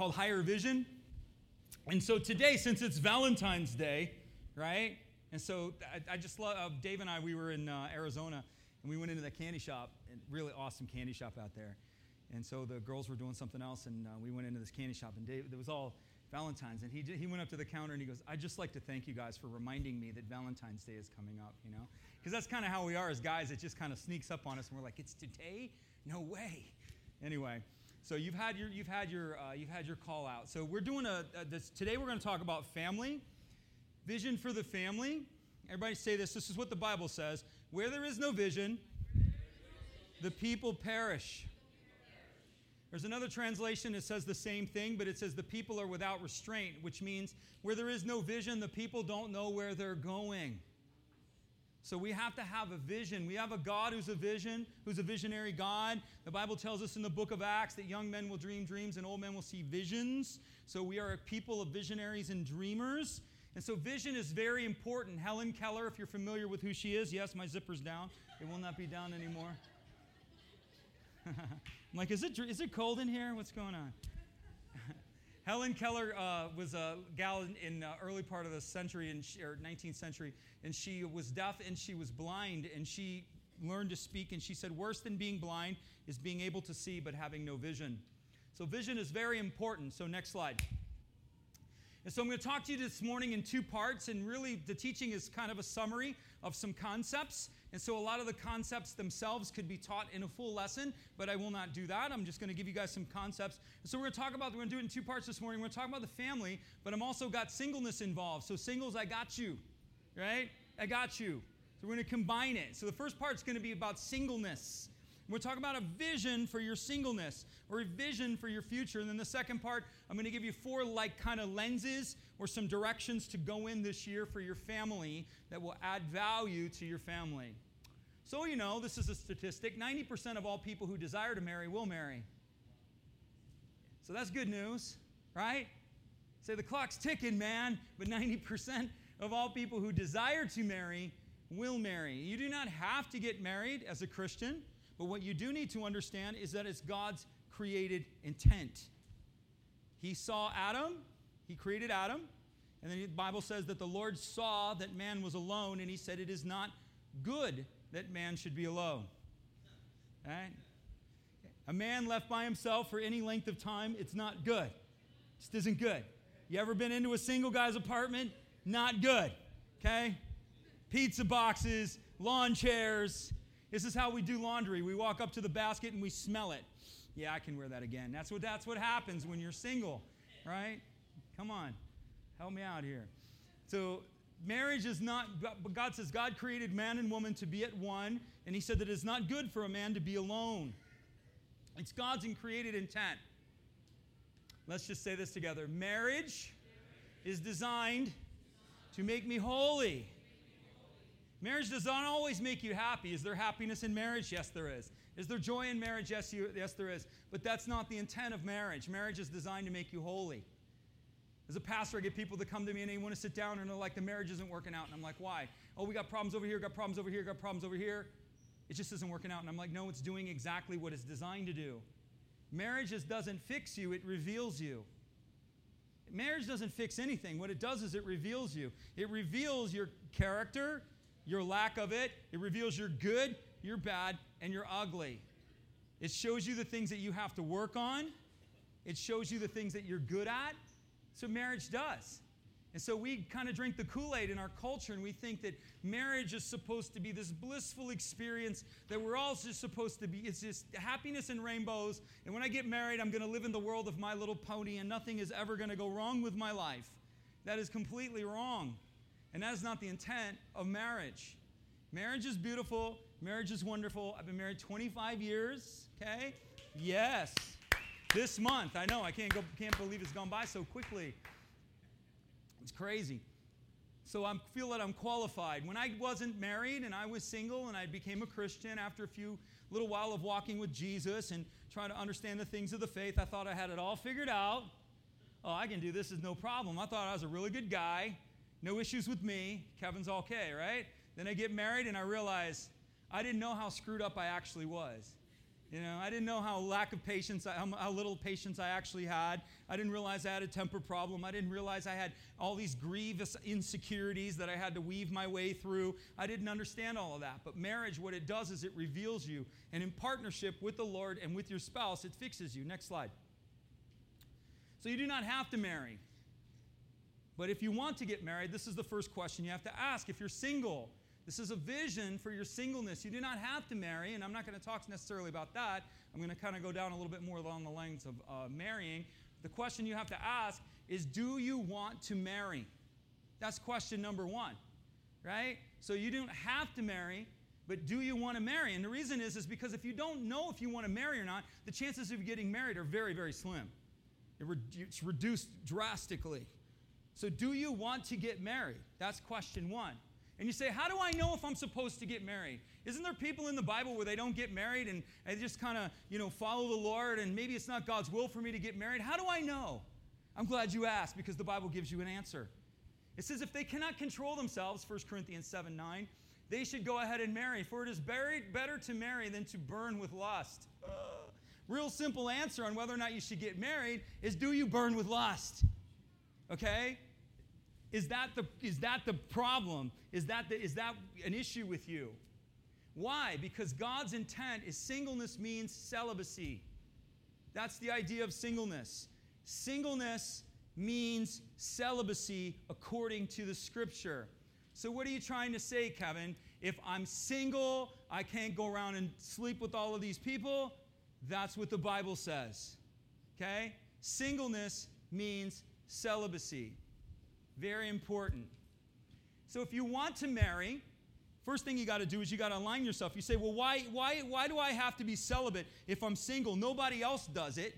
called Higher Vision. And so today, since it's Valentine's Day, right? And so I, I just love, uh, Dave and I, we were in uh, Arizona and we went into that candy shop, and really awesome candy shop out there. And so the girls were doing something else, and uh, we went into this candy shop, and Dave, it was all Valentine's. And he, he went up to the counter and he goes, I'd just like to thank you guys for reminding me that Valentine's Day is coming up, you know? Because that's kind of how we are as guys. It just kind of sneaks up on us, and we're like, it's today? No way. Anyway, so you've had your, you've had your, uh, you've had your call out. So we're doing a, a this, today we're going to talk about family, vision for the family. Everybody say this. This is what the Bible says. Where there is no vision, the people perish. There's another translation that says the same thing, but it says the people are without restraint, which means where there is no vision, the people don't know where they're going. So we have to have a vision. We have a God who's a vision, who's a visionary God. The Bible tells us in the book of Acts that young men will dream dreams and old men will see visions. So we are a people of visionaries and dreamers. And so vision is very important. Helen Keller, if you're familiar with who she is, yes, my zipper's down. It will not be down anymore. I'm like, is it, is it cold in here? What's going on? Helen Keller uh, was a gal in, in the early part of the century, in, or 19th century, and she was deaf and she was blind, and she learned to speak, and she said, worse than being blind is being able to see but having no vision. So vision is very important. So next slide. And so I'm going to talk to you this morning in two parts, and really the teaching is kind of a summary of some concepts. And so a lot of the concepts themselves could be taught in a full lesson, but I will not do that. I'm just going to give you guys some concepts. And so we're going to talk about, we're going to do it in two parts this morning. We're going to talk about the family, but I'm also got singleness involved. So singles, I got you, right? I got you. So we're going to combine it. So the first part is going to be about singleness. We're talking about a vision for your singleness or a vision for your future. And then the second part, I'm going to give you four like kind of lenses or some directions to go in this year for your family that will add value to your family. So, you know, this is a statistic 90% of all people who desire to marry will marry. So that's good news, right? Say the clock's ticking, man, but 90% of all people who desire to marry will marry. You do not have to get married as a Christian. But what you do need to understand is that it's God's created intent. He saw Adam, he created Adam, and then the Bible says that the Lord saw that man was alone, and he said, It is not good that man should be alone. Right? A man left by himself for any length of time, it's not good. It just isn't good. You ever been into a single guy's apartment? Not good. Okay? Pizza boxes, lawn chairs, this is how we do laundry. We walk up to the basket and we smell it. Yeah, I can wear that again. That's what, that's what happens when you're single, right? Come on, help me out here. So, marriage is not, God says God created man and woman to be at one, and He said that it's not good for a man to be alone. It's God's created intent. Let's just say this together marriage is designed to make me holy. Marriage does not always make you happy. Is there happiness in marriage? Yes, there is. Is there joy in marriage? Yes, you, yes, there is. But that's not the intent of marriage. Marriage is designed to make you holy. As a pastor, I get people that come to me and they want to sit down and they're like, the marriage isn't working out. And I'm like, why? Oh, we got problems over here, got problems over here, got problems over here. It just isn't working out. And I'm like, no, it's doing exactly what it's designed to do. Marriage just doesn't fix you, it reveals you. Marriage doesn't fix anything. What it does is it reveals you. It reveals your character, your lack of it. It reveals you're good, you're bad, and you're ugly. It shows you the things that you have to work on. It shows you the things that you're good at. So marriage does. And so we kind of drink the Kool Aid in our culture and we think that marriage is supposed to be this blissful experience that we're all just supposed to be. It's just happiness and rainbows. And when I get married, I'm going to live in the world of my little pony and nothing is ever going to go wrong with my life. That is completely wrong. And that is not the intent of marriage. Marriage is beautiful. Marriage is wonderful. I've been married 25 years, okay? Yes. This month, I know, I can't, go, can't believe it's gone by so quickly. It's crazy. So I feel that I'm qualified. When I wasn't married and I was single and I became a Christian after a few little while of walking with Jesus and trying to understand the things of the faith, I thought I had it all figured out. Oh, I can do this is no problem. I thought I was a really good guy. No issues with me. Kevin's okay, right? Then I get married and I realize I didn't know how screwed up I actually was. You know, I didn't know how lack of patience, how, how little patience I actually had. I didn't realize I had a temper problem. I didn't realize I had all these grievous insecurities that I had to weave my way through. I didn't understand all of that. But marriage, what it does is it reveals you. And in partnership with the Lord and with your spouse, it fixes you. Next slide. So you do not have to marry. But if you want to get married, this is the first question you have to ask. If you're single, this is a vision for your singleness. You do not have to marry, and I'm not going to talk necessarily about that. I'm going to kind of go down a little bit more along the lines of uh, marrying. The question you have to ask is Do you want to marry? That's question number one, right? So you don't have to marry, but do you want to marry? And the reason is, is because if you don't know if you want to marry or not, the chances of getting married are very, very slim. It's reduced drastically. So, do you want to get married? That's question one. And you say, How do I know if I'm supposed to get married? Isn't there people in the Bible where they don't get married and, they just kind of, you know, follow the Lord and maybe it's not God's will for me to get married? How do I know? I'm glad you asked because the Bible gives you an answer. It says, If they cannot control themselves, 1 Corinthians 7 9, they should go ahead and marry, for it is buried, better to marry than to burn with lust. Real simple answer on whether or not you should get married is do you burn with lust? Okay? Is that the, is that the problem? Is that, the, is that an issue with you? Why? Because God's intent is singleness means celibacy. That's the idea of singleness. Singleness means celibacy according to the scripture. So, what are you trying to say, Kevin? If I'm single, I can't go around and sleep with all of these people. That's what the Bible says. Okay? Singleness means celibacy. Very important. So if you want to marry, first thing you got to do is you got to align yourself. You say, well, why, why, why do I have to be celibate if I'm single? Nobody else does it.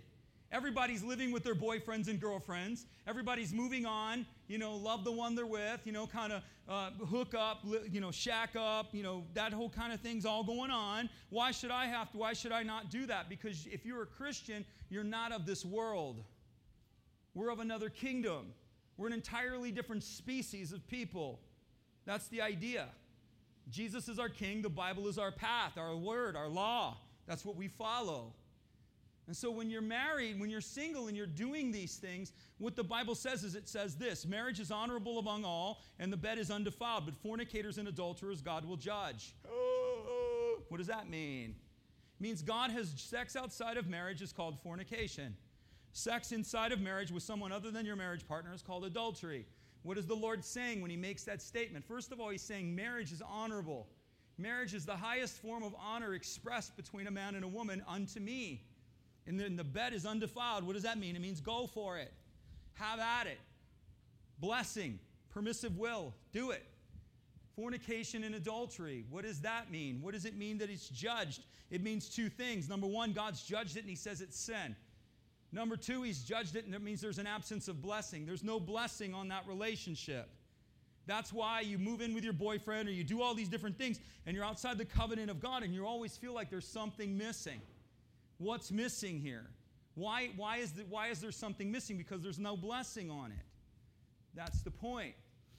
Everybody's living with their boyfriends and girlfriends. Everybody's moving on, you know, love the one they're with, you know, kind of uh, hook up, you know, shack up, you know, that whole kind of thing's all going on. Why should I have to? Why should I not do that? Because if you're a Christian, you're not of this world. We're of another kingdom. We're an entirely different species of people. That's the idea. Jesus is our king, the Bible is our path, our word, our law. That's what we follow. And so when you're married, when you're single and you're doing these things, what the Bible says is it says this marriage is honorable among all, and the bed is undefiled, but fornicators and adulterers God will judge. Oh. What does that mean? It means God has sex outside of marriage is called fornication. Sex inside of marriage with someone other than your marriage partner is called adultery. What is the Lord saying when He makes that statement? First of all, He's saying marriage is honorable. Marriage is the highest form of honor expressed between a man and a woman unto me. And then the bed is undefiled. What does that mean? It means go for it, have at it. Blessing, permissive will, do it. Fornication and adultery, what does that mean? What does it mean that it's judged? It means two things. Number one, God's judged it and He says it's sin. Number two, he's judged it, and it means there's an absence of blessing. There's no blessing on that relationship. That's why you move in with your boyfriend or you do all these different things, and you're outside the covenant of God, and you always feel like there's something missing. What's missing here? Why, why, is the, why is there something missing? Because there's no blessing on it. That's the point.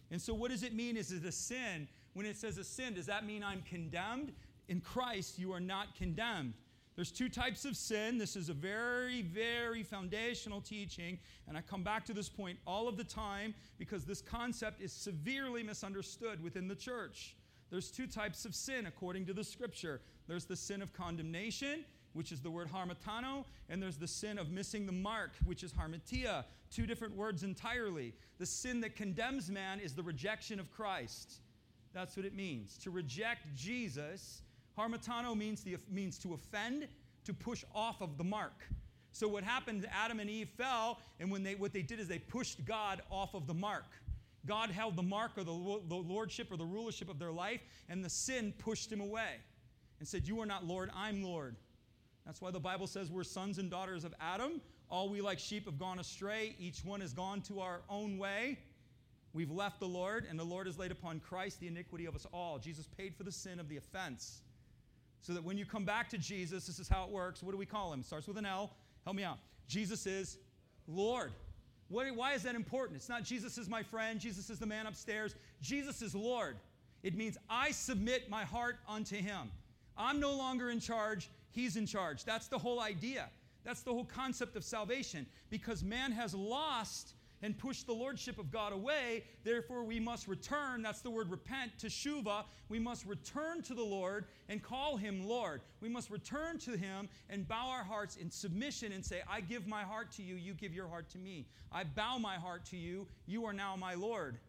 And so, what does it mean? Is it a sin? When it says a sin, does that mean I'm condemned? In Christ, you are not condemned. There's two types of sin. This is a very, very foundational teaching. And I come back to this point all of the time because this concept is severely misunderstood within the church. There's two types of sin according to the scripture there's the sin of condemnation, which is the word hamartano, and there's the sin of missing the mark, which is harmatia. Two different words entirely. The sin that condemns man is the rejection of Christ. That's what it means. To reject Jesus Hamartano means, the, means to offend, to push off of the mark. So what happened, Adam and Eve fell, and when they, what they did is they pushed God off of the mark. God held the mark or the, the lordship or the rulership of their life, and the sin pushed him away and said, You are not Lord, I'm Lord. That's why the Bible says we're sons and daughters of Adam. All we like sheep have gone astray. Each one has gone to our own way. We've left the Lord, and the Lord has laid upon Christ the iniquity of us all. Jesus paid for the sin of the offense. So that when you come back to Jesus, this is how it works. What do we call him? Starts with an L. Help me out. Jesus is Lord. Why is that important? It's not Jesus is my friend, Jesus is the man upstairs. Jesus is Lord. It means I submit my heart unto him. I'm no longer in charge, He's in charge. That's the whole idea. That's the whole concept of salvation. Because man has lost and push the lordship of God away, therefore we must return. That's the word repent, to shuva. We must return to the Lord and call him Lord. We must return to him and bow our hearts in submission and say, I give my heart to you, you give your heart to me. I bow my heart to you, you are now my Lord.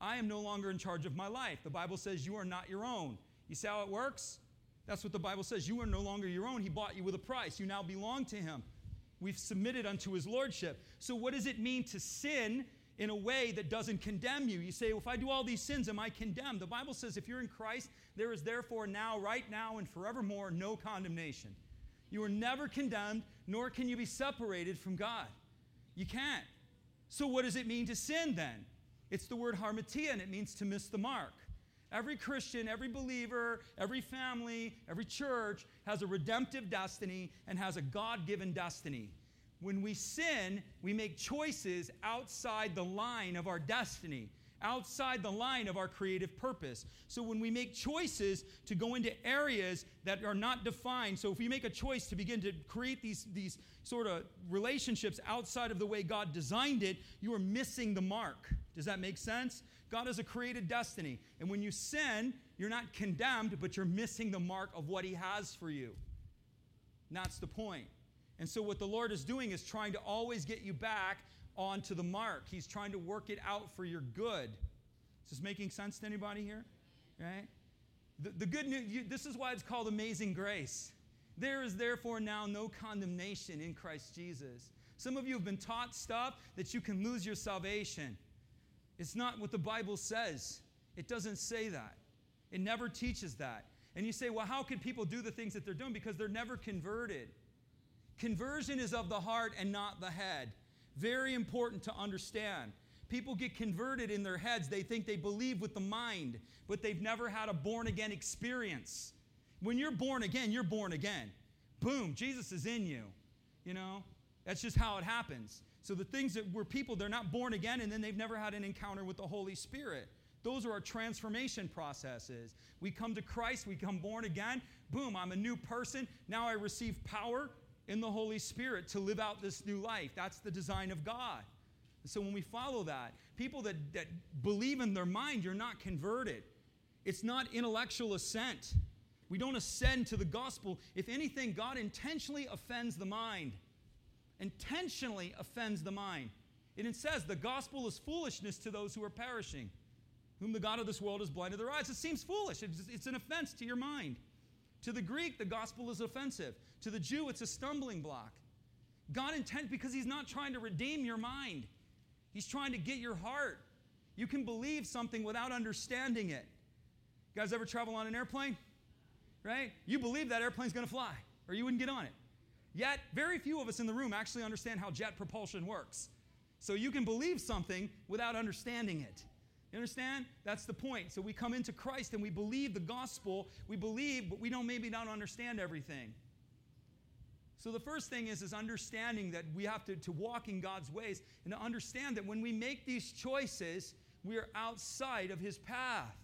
I am no longer in charge of my life. The Bible says you are not your own. You see how it works? That's what the Bible says. You are no longer your own. He bought you with a price. You now belong to him. We've submitted unto his lordship. So, what does it mean to sin in a way that doesn't condemn you? You say, well, if I do all these sins, am I condemned? The Bible says, if you're in Christ, there is therefore now, right now, and forevermore no condemnation. You are never condemned, nor can you be separated from God. You can't. So, what does it mean to sin then? It's the word harmatia, and it means to miss the mark. Every Christian, every believer, every family, every church has a redemptive destiny and has a God given destiny. When we sin, we make choices outside the line of our destiny, outside the line of our creative purpose. So when we make choices to go into areas that are not defined, so if we make a choice to begin to create these, these sort of relationships outside of the way God designed it, you are missing the mark. Does that make sense? God has a created destiny. And when you sin, you're not condemned, but you're missing the mark of what He has for you. And that's the point. And so, what the Lord is doing is trying to always get you back onto the mark. He's trying to work it out for your good. Is this making sense to anybody here? Right? The, the good news, you, this is why it's called amazing grace. There is therefore now no condemnation in Christ Jesus. Some of you have been taught stuff that you can lose your salvation. It's not what the Bible says. It doesn't say that. It never teaches that. And you say, well, how could people do the things that they're doing? Because they're never converted. Conversion is of the heart and not the head. Very important to understand. People get converted in their heads. They think they believe with the mind, but they've never had a born again experience. When you're born again, you're born again. Boom, Jesus is in you. You know, that's just how it happens. So the things that were people, they're not born again and then they've never had an encounter with the Holy Spirit. Those are our transformation processes. We come to Christ, we come born again. Boom, I'm a new person. Now I receive power in the Holy Spirit to live out this new life. That's the design of God. So when we follow that, people that, that believe in their mind, you're not converted. It's not intellectual assent. We don't ascend to the gospel. If anything, God intentionally offends the mind intentionally offends the mind. And it says, the gospel is foolishness to those who are perishing, whom the God of this world has blinded their eyes. It seems foolish. It's, it's an offense to your mind. To the Greek, the gospel is offensive. To the Jew, it's a stumbling block. God intends, because He's not trying to redeem your mind, He's trying to get your heart. You can believe something without understanding it. You guys ever travel on an airplane? Right? You believe that airplane's to fly, or you wouldn't get on it. Yet, very few of us in the room actually understand how jet propulsion works. So you can believe something without understanding it. You understand? That's the point. So we come into Christ and we believe the gospel. We believe, but we don't maybe not understand everything. So the first thing is, is understanding that we have to, to walk in God's ways and to understand that when we make these choices, we are outside of his path.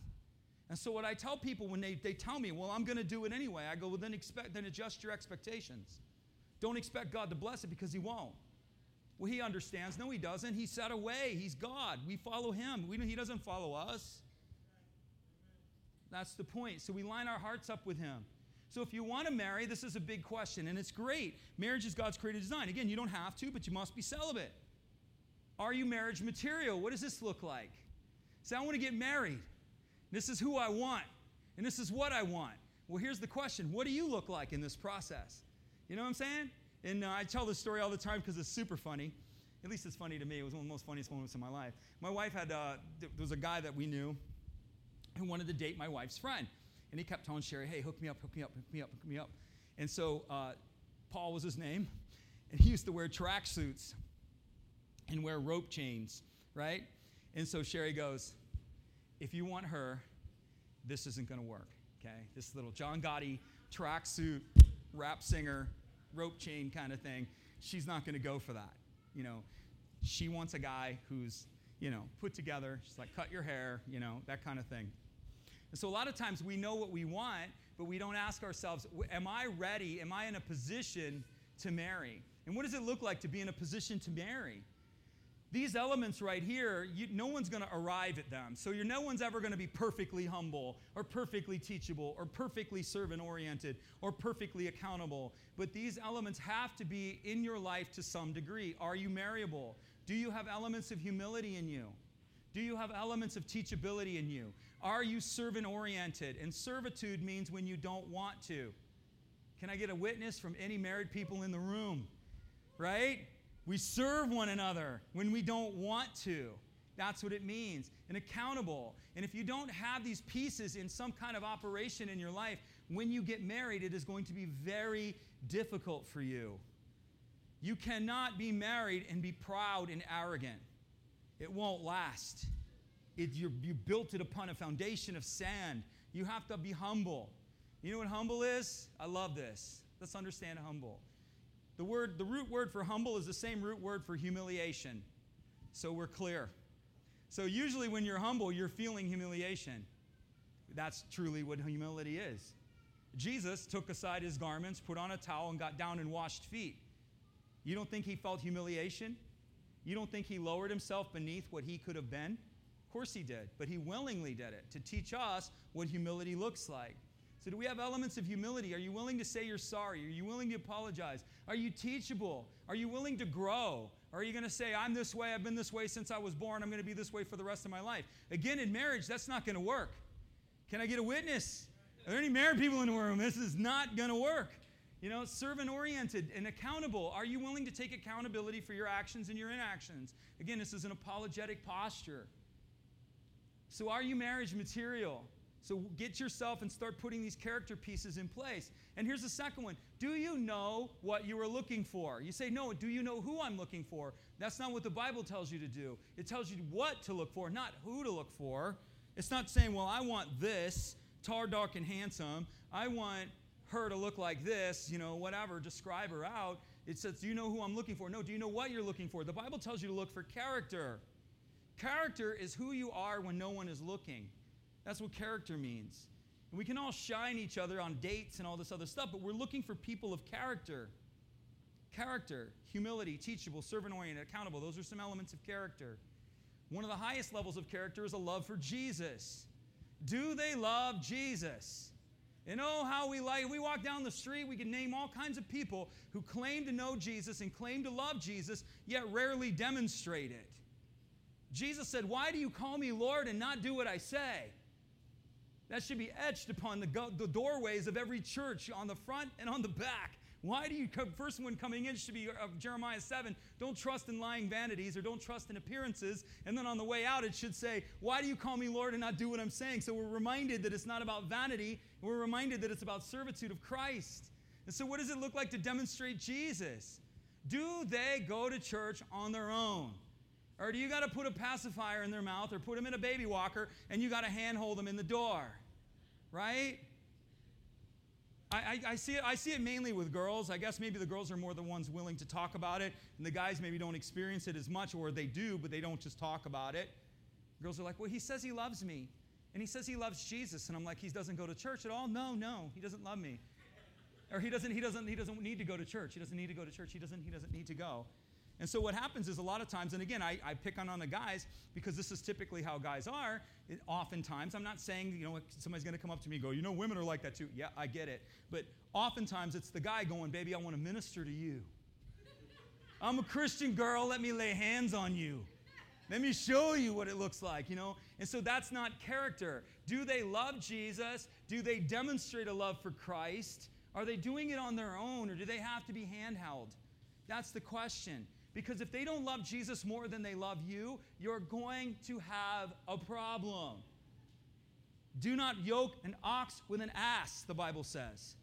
And so what I tell people when they, they tell me, well, I'm going to do it anyway, I go, well, then expect then adjust your expectations. Don't expect God to bless it because He won't. Well, He understands. No, He doesn't. He set away. He's God. We follow Him. We, he doesn't follow us. That's the point. So we line our hearts up with Him. So if you want to marry, this is a big question, and it's great. Marriage is God's created design. Again, you don't have to, but you must be celibate. Are you marriage material? What does this look like? Say, I want to get married. This is who I want, and this is what I want. Well, here's the question What do you look like in this process? You know what I'm saying? And uh, I tell this story all the time because it's super funny. At least it's funny to me. It was one of the most funniest moments in my life. My wife had, uh, there was a guy that we knew who wanted to date my wife's friend. And he kept telling Sherry, hey, hook me up, hook me up, hook me up, hook me up. And so uh, Paul was his name. And he used to wear track suits and wear rope chains, right? And so Sherry goes, if you want her, this isn't going to work, okay? This little John Gotti track suit rap singer, rope chain kind of thing, she's not going to go for that. You know, she wants a guy who's, you know, put together. She's like, cut your hair, you know, that kind of thing. And so a lot of times we know what we want, but we don't ask ourselves, Am I ready? Am I in a position to marry? And what does it look like to be in a position to marry? These elements right here, you, no one's going to arrive at them. So no one's ever going to be perfectly humble or perfectly teachable or perfectly servant oriented or perfectly accountable. But these elements have to be in your life to some degree. Are you marriable? Do you have elements of humility in you? Do you have elements of teachability in you? Are you servant oriented? And servitude means when you don't want to. Can I get a witness from any married people in the room? Right? We serve one another when we don't want to. That's what it means. And accountable. And if you don't have these pieces in some kind of operation in your life, when you get married, it is going to be very difficult for you. You cannot be married and be proud and arrogant. It won't last. It, you built it upon a foundation of sand. You have to be humble. You know what humble is? I love this. Let's understand humble. The word, the root word for humble is the same root word for humiliation. So we're clear. So usually when you're humble, you're feeling humiliation. That's truly what humility is. Jesus took aside his garments, put on a towel, and got down and washed feet. You don't think he felt humiliation? You don't think he lowered himself beneath what he could have been? Of course he did, but he willingly did it to teach us what humility looks like. So, do we have elements of humility? Are you willing to say you're sorry? Are you willing to apologize? Are you teachable? Are you willing to grow? Or are you going to say, I'm this way, I've been this way since I was born, I'm going to be this way for the rest of my life? Again, in marriage, that's not going to work. Can I get a witness? Are there any married people in the room? This is not going to work. You know, servant oriented and accountable. Are you willing to take accountability for your actions and your inactions? Again, this is an apologetic posture. So, are you marriage material? So get yourself and start putting these character pieces in place. And here's the second one Do you know what you are looking for? You say, No, do you know who I'm looking for? That's not what the Bible tells you to do. It tells you what to look for, not who to look for. It's not saying, Well, I want this, tar, dark, and handsome. I want her to look like this, you know, whatever, describe her out. It says, Do you know who I'm looking for? No, do you know what you're looking for? The Bible tells you to look for character. Character is who you are when no one is looking. That's what character means. And we can all shine each other on dates and all this other stuff, but we're looking for people of character. Character, humility, teachable, servant oriented, accountable. Those are some elements of character. One of the highest levels of character is a love for Jesus. Do they love Jesus? And oh, how we like, we walk down the street, we can name all kinds of people who claim to know Jesus and claim to love Jesus, yet rarely demonstrate it. Jesus said, Why do you call me Lord and not do what I say? That should be etched upon the, go- the doorways of every church on the front and on the back. Why do you come, first one coming in should be uh, Jeremiah 7, don't trust in lying vanities or don't trust in appearances. And then on the way out, it should say, Why do you call me Lord and not do what I'm saying? So we're reminded that it's not about vanity, we're reminded that it's about servitude of Christ. And so, what does it look like to demonstrate Jesus? Do they go to church on their own? Or do you got to put a pacifier in their mouth or put them in a baby walker and you got to handhold them in the door? Right? I, I, I, see it, I see it mainly with girls. I guess maybe the girls are more the ones willing to talk about it, and the guys maybe don't experience it as much, or they do, but they don't just talk about it. Girls are like, well, he says he loves me, and he says he loves Jesus, and I'm like, he doesn't go to church at all. No, no, he doesn't love me, or he doesn't, he doesn't, he doesn't need to go to church. He doesn't need to go to church. He doesn't, he doesn't need to go. And so what happens is a lot of times, and again, I, I pick on, on the guys because this is typically how guys are. It, oftentimes, I'm not saying, you know, somebody's going to come up to me and go, you know, women are like that too. Yeah, I get it. But oftentimes it's the guy going, baby, I want to minister to you. I'm a Christian girl. Let me lay hands on you. Let me show you what it looks like, you know? And so that's not character. Do they love Jesus? Do they demonstrate a love for Christ? Are they doing it on their own or do they have to be handheld? That's the question. Because if they don't love Jesus more than they love you, you're going to have a problem. Do not yoke an ox with an ass, the Bible says.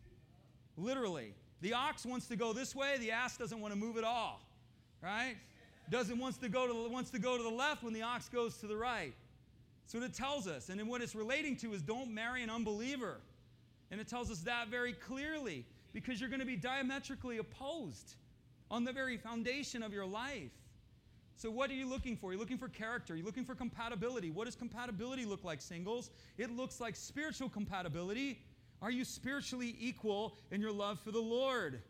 Literally. The ox wants to go this way, the ass doesn't want to move at all. Right? Doesn't wants to go to the, wants to go to the left when the ox goes to the right. So it tells us. And then what it's relating to is don't marry an unbeliever. And it tells us that very clearly because you're going to be diametrically opposed on the very foundation of your life. So, what are you looking for? You're looking for character. You're looking for compatibility. What does compatibility look like, singles? It looks like spiritual compatibility. Are you spiritually equal in your love for the Lord?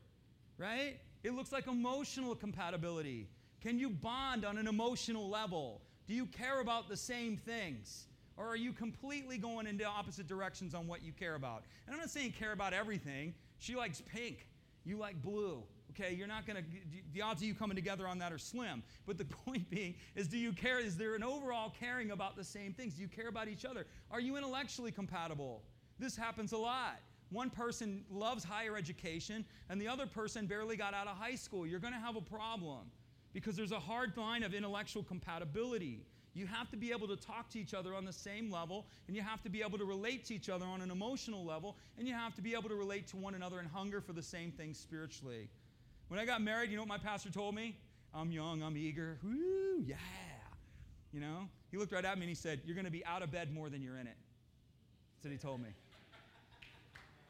Right? It looks like emotional compatibility. Can you bond on an emotional level? Do you care about the same things? Or are you completely going into opposite directions on what you care about? And I'm not saying care about everything. She likes pink, you like blue. Okay, you're not going to, the odds of you coming together on that are slim. But the point being is do you care, is there an overall caring about the same things? Do you care about each other? Are you intellectually compatible? This happens a lot. One person loves higher education and the other person barely got out of high school. You're going to have a problem because there's a hard line of intellectual compatibility. You have to be able to talk to each other on the same level, and you have to be able to relate to each other on an emotional level, and you have to be able to relate to one another and hunger for the same things spiritually. When I got married, you know what my pastor told me? I'm young, I'm eager. Woo, yeah. You know? He looked right at me and he said, You're going to be out of bed more than you're in it. That's what he told me.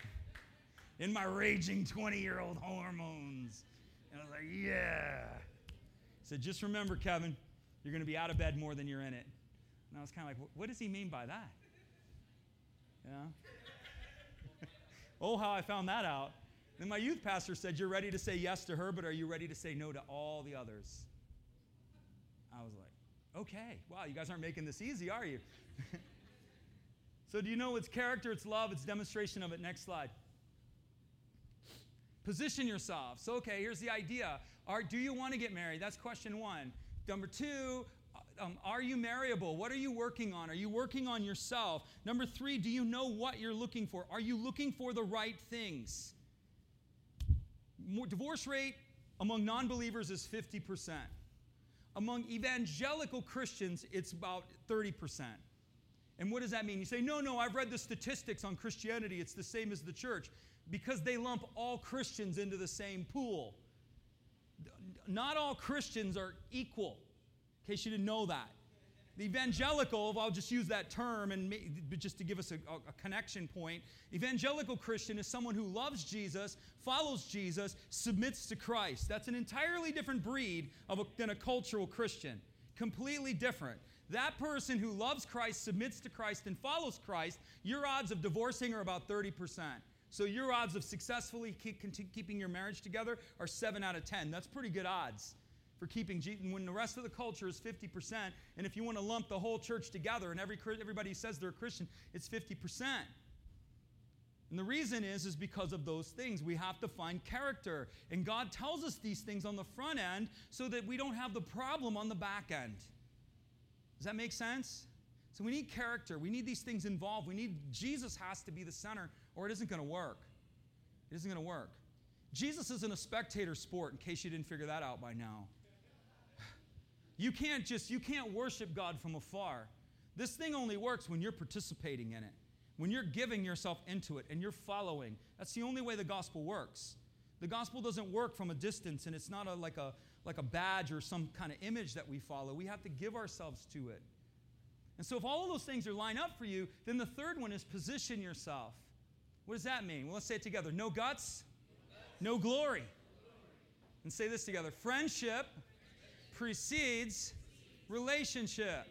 in my raging 20 year old hormones. And I was like, Yeah. He said, Just remember, Kevin, you're going to be out of bed more than you're in it. And I was kind of like, What does he mean by that? Yeah. oh, how I found that out. Then my youth pastor said, You're ready to say yes to her, but are you ready to say no to all the others? I was like, Okay. Wow, you guys aren't making this easy, are you? so, do you know it's character, it's love, it's demonstration of it? Next slide. Position yourself. So, okay, here's the idea. Are, do you want to get married? That's question one. Number two, um, are you marriable? What are you working on? Are you working on yourself? Number three, do you know what you're looking for? Are you looking for the right things? Divorce rate among non believers is 50%. Among evangelical Christians, it's about 30%. And what does that mean? You say, no, no, I've read the statistics on Christianity. It's the same as the church. Because they lump all Christians into the same pool. Not all Christians are equal, in case you didn't know that. The evangelical, I'll just use that term and just to give us a, a, connection point, evangelical Christian is someone who loves Jesus, follows Jesus, submits to Christ. That's an entirely different breed a, than a cultural Christian. Completely different. That person who loves Christ, submits to Christ, and follows Christ, your odds of divorcing are about 30%. So your odds of successfully keep, keeping your marriage together are 7 out of 10. That's pretty good odds for keeping Jesus, when the rest of the culture is 50%, and if you want to lump the whole church together and every, everybody says they're a Christian, it's 50%. And the reason is, is because of those things. We have to find character. And God tells us these things on the front end so that we don't have the problem on the back end. Does that make sense? So we need character. We need these things involved. We need Jesus has to be the center, or it isn't going to work. It isn't going to work. Jesus isn't a spectator sport, in case you didn't figure that out by now. You can't just, you can't worship God from afar. This thing only works when you're participating in it, when you're giving yourself into it and you're following. That's the only way the gospel works. The gospel doesn't work from a distance and it's not a, like, a, like a badge or some kind of image that we follow. We have to give ourselves to it. And so, if all of those things are lined up for you, then the third one is position yourself. What does that mean? Well, let's say it together no guts, no glory. And say this together friendship precedes relationship.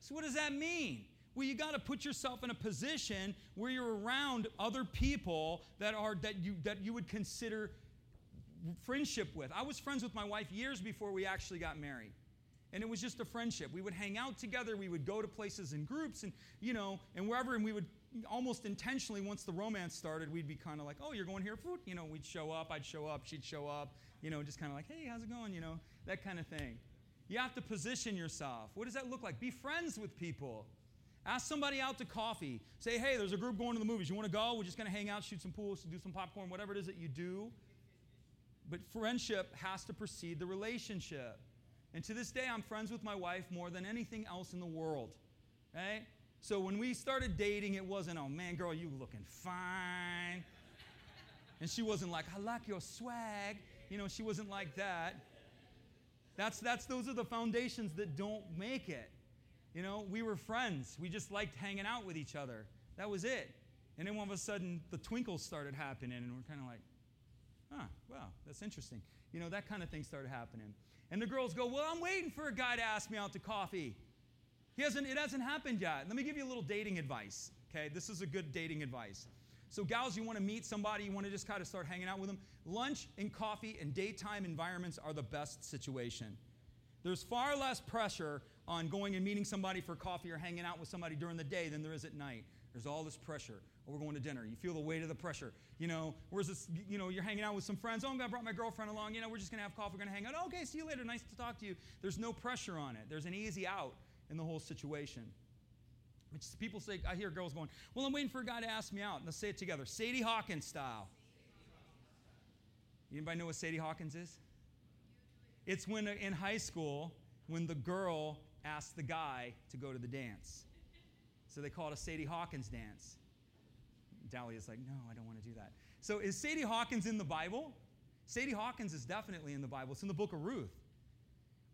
So, what does that mean? Well, you got to put yourself in a position where you're around other people that are that you that you would consider friendship with. I was friends with my wife years before we actually got married. And it was just a friendship. We would hang out together, we would go to places in groups and you know, and wherever and we would almost intentionally once the romance started, we'd be kind of like, "Oh, you're going here?" Food." You know, we'd show up, I'd show up, she'd show up, you know, just kind of like, "Hey, how's it going?" you know that kind of thing. You have to position yourself. What does that look like? Be friends with people. Ask somebody out to coffee. Say, hey, there's a group going to the movies. You want to go? We're just going to hang out, shoot some pools, do some popcorn, whatever it is that you do. But friendship has to precede the relationship. And to this day, I'm friends with my wife more than anything else in the world. Right? So when we started dating, it wasn't, oh man, girl, you looking fine. And she wasn't like, I like your swag. You know, she wasn't like that. That's, that's, those are the foundations that don't make it. You know, we were friends. We just liked hanging out with each other. That was it. And then all of a sudden, the twinkles started happening, and we're kind of like, huh, wow, that's interesting. You know, that kind of thing started happening. And the girls go, Well, I'm waiting for a guy to ask me out to coffee. He hasn't, it hasn't happened yet. Let me give you a little dating advice. Okay, this is a good dating advice. So, gals, you want to meet somebody, you want to just kind of start hanging out with them. Lunch and coffee and daytime environments are the best situation. There's far less pressure on going and meeting somebody for coffee or hanging out with somebody during the day than there is at night. There's all this pressure. Oh, we're going to dinner. You feel the weight of the pressure. You know, where's this? You know, you're hanging out with some friends. Oh, I brought my girlfriend along. You know, we're just gonna have coffee. We're gonna hang out. Okay, see you later. Nice to talk to you. There's no pressure on it. There's an easy out in the whole situation. Which people say, I hear girls going, Well, I'm waiting for a guy to ask me out. And let's say it together Sadie Hawkins style. Anybody know what Sadie Hawkins is? It's when uh, in high school, when the girl asked the guy to go to the dance. So they call it a Sadie Hawkins dance. Dahlia's like, No, I don't want to do that. So is Sadie Hawkins in the Bible? Sadie Hawkins is definitely in the Bible. It's in the book of Ruth.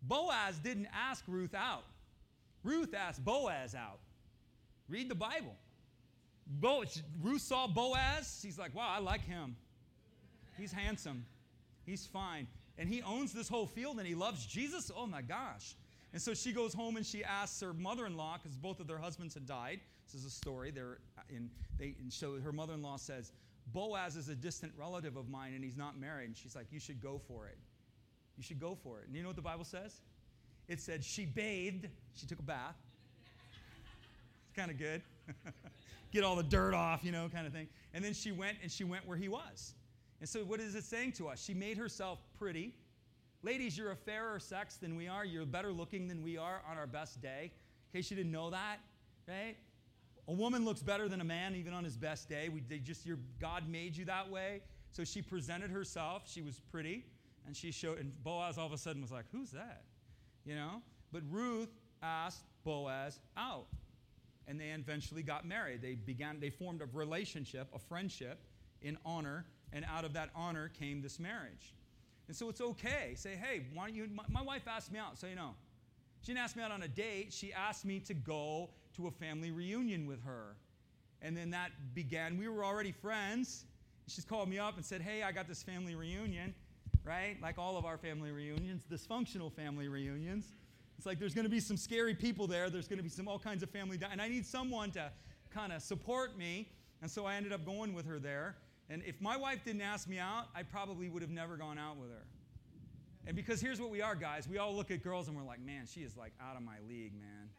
Boaz didn't ask Ruth out. Ruth asked Boaz out. Read the Bible. Bo, Ruth saw Boaz. He's like, wow, I like him. He's handsome. He's fine. And he owns this whole field and he loves Jesus. Oh my gosh. And so she goes home and she asks her mother in law, because both of their husbands had died. This is a story. They're in, they, and so her mother in law says, Boaz is a distant relative of mine and he's not married. And she's like, You should go for it. You should go for it. And you know what the Bible says? It said she bathed, she took a bath. Kind of good. Get all the dirt off, you know, kind of thing. And then she went and she went where he was. And so, what is it saying to us? She made herself pretty. Ladies, you're a fairer sex than we are. You're better looking than we are on our best day. In case you didn't know that, right? A woman looks better than a man even on his best day. We, they just, your, God made you that way. So she presented herself. She was pretty. And she showed, and Boaz all of a sudden was like, Who's that? You know? But Ruth asked Boaz out. And they eventually got married. They began, they formed a relationship, a friendship in honor. And out of that honor came this marriage. And so it's okay. Say, hey, why don't you? My, my, wife asked me out, so you know. She didn't ask me out on a date. She asked me to go to a family reunion with her. And then that began. We were already friends. She's called me up and said, hey, I got this family reunion, right? Like all of our family reunions, dysfunctional family reunions. It's like there's going to be some scary people there. There's going to be some all kinds of family, di- and I need someone to kind of support me. And so I ended up going with her there. And if my wife didn't ask me out, I probably would have never gone out with her. And because here's what we are, guys. We all look at girls and we're like, man, she is like out of my league, man.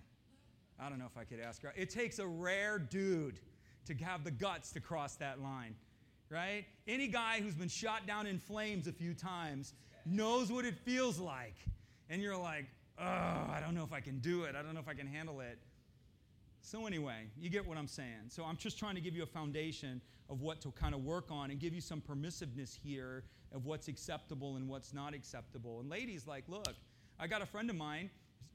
I don't know if I could ask her. It takes a rare dude to have the guts to cross that line, right? Any guy who's been shot down in flames a few times knows what it feels like. And you're like, oh, I don't know if I can do it. I don't know if I can handle it. So, anyway, you get what I'm saying. So, I'm just trying to give you a foundation of what to kind of work on and give you some permissiveness here of what's acceptable and what's not acceptable. And ladies, like, look, I got a friend of mine,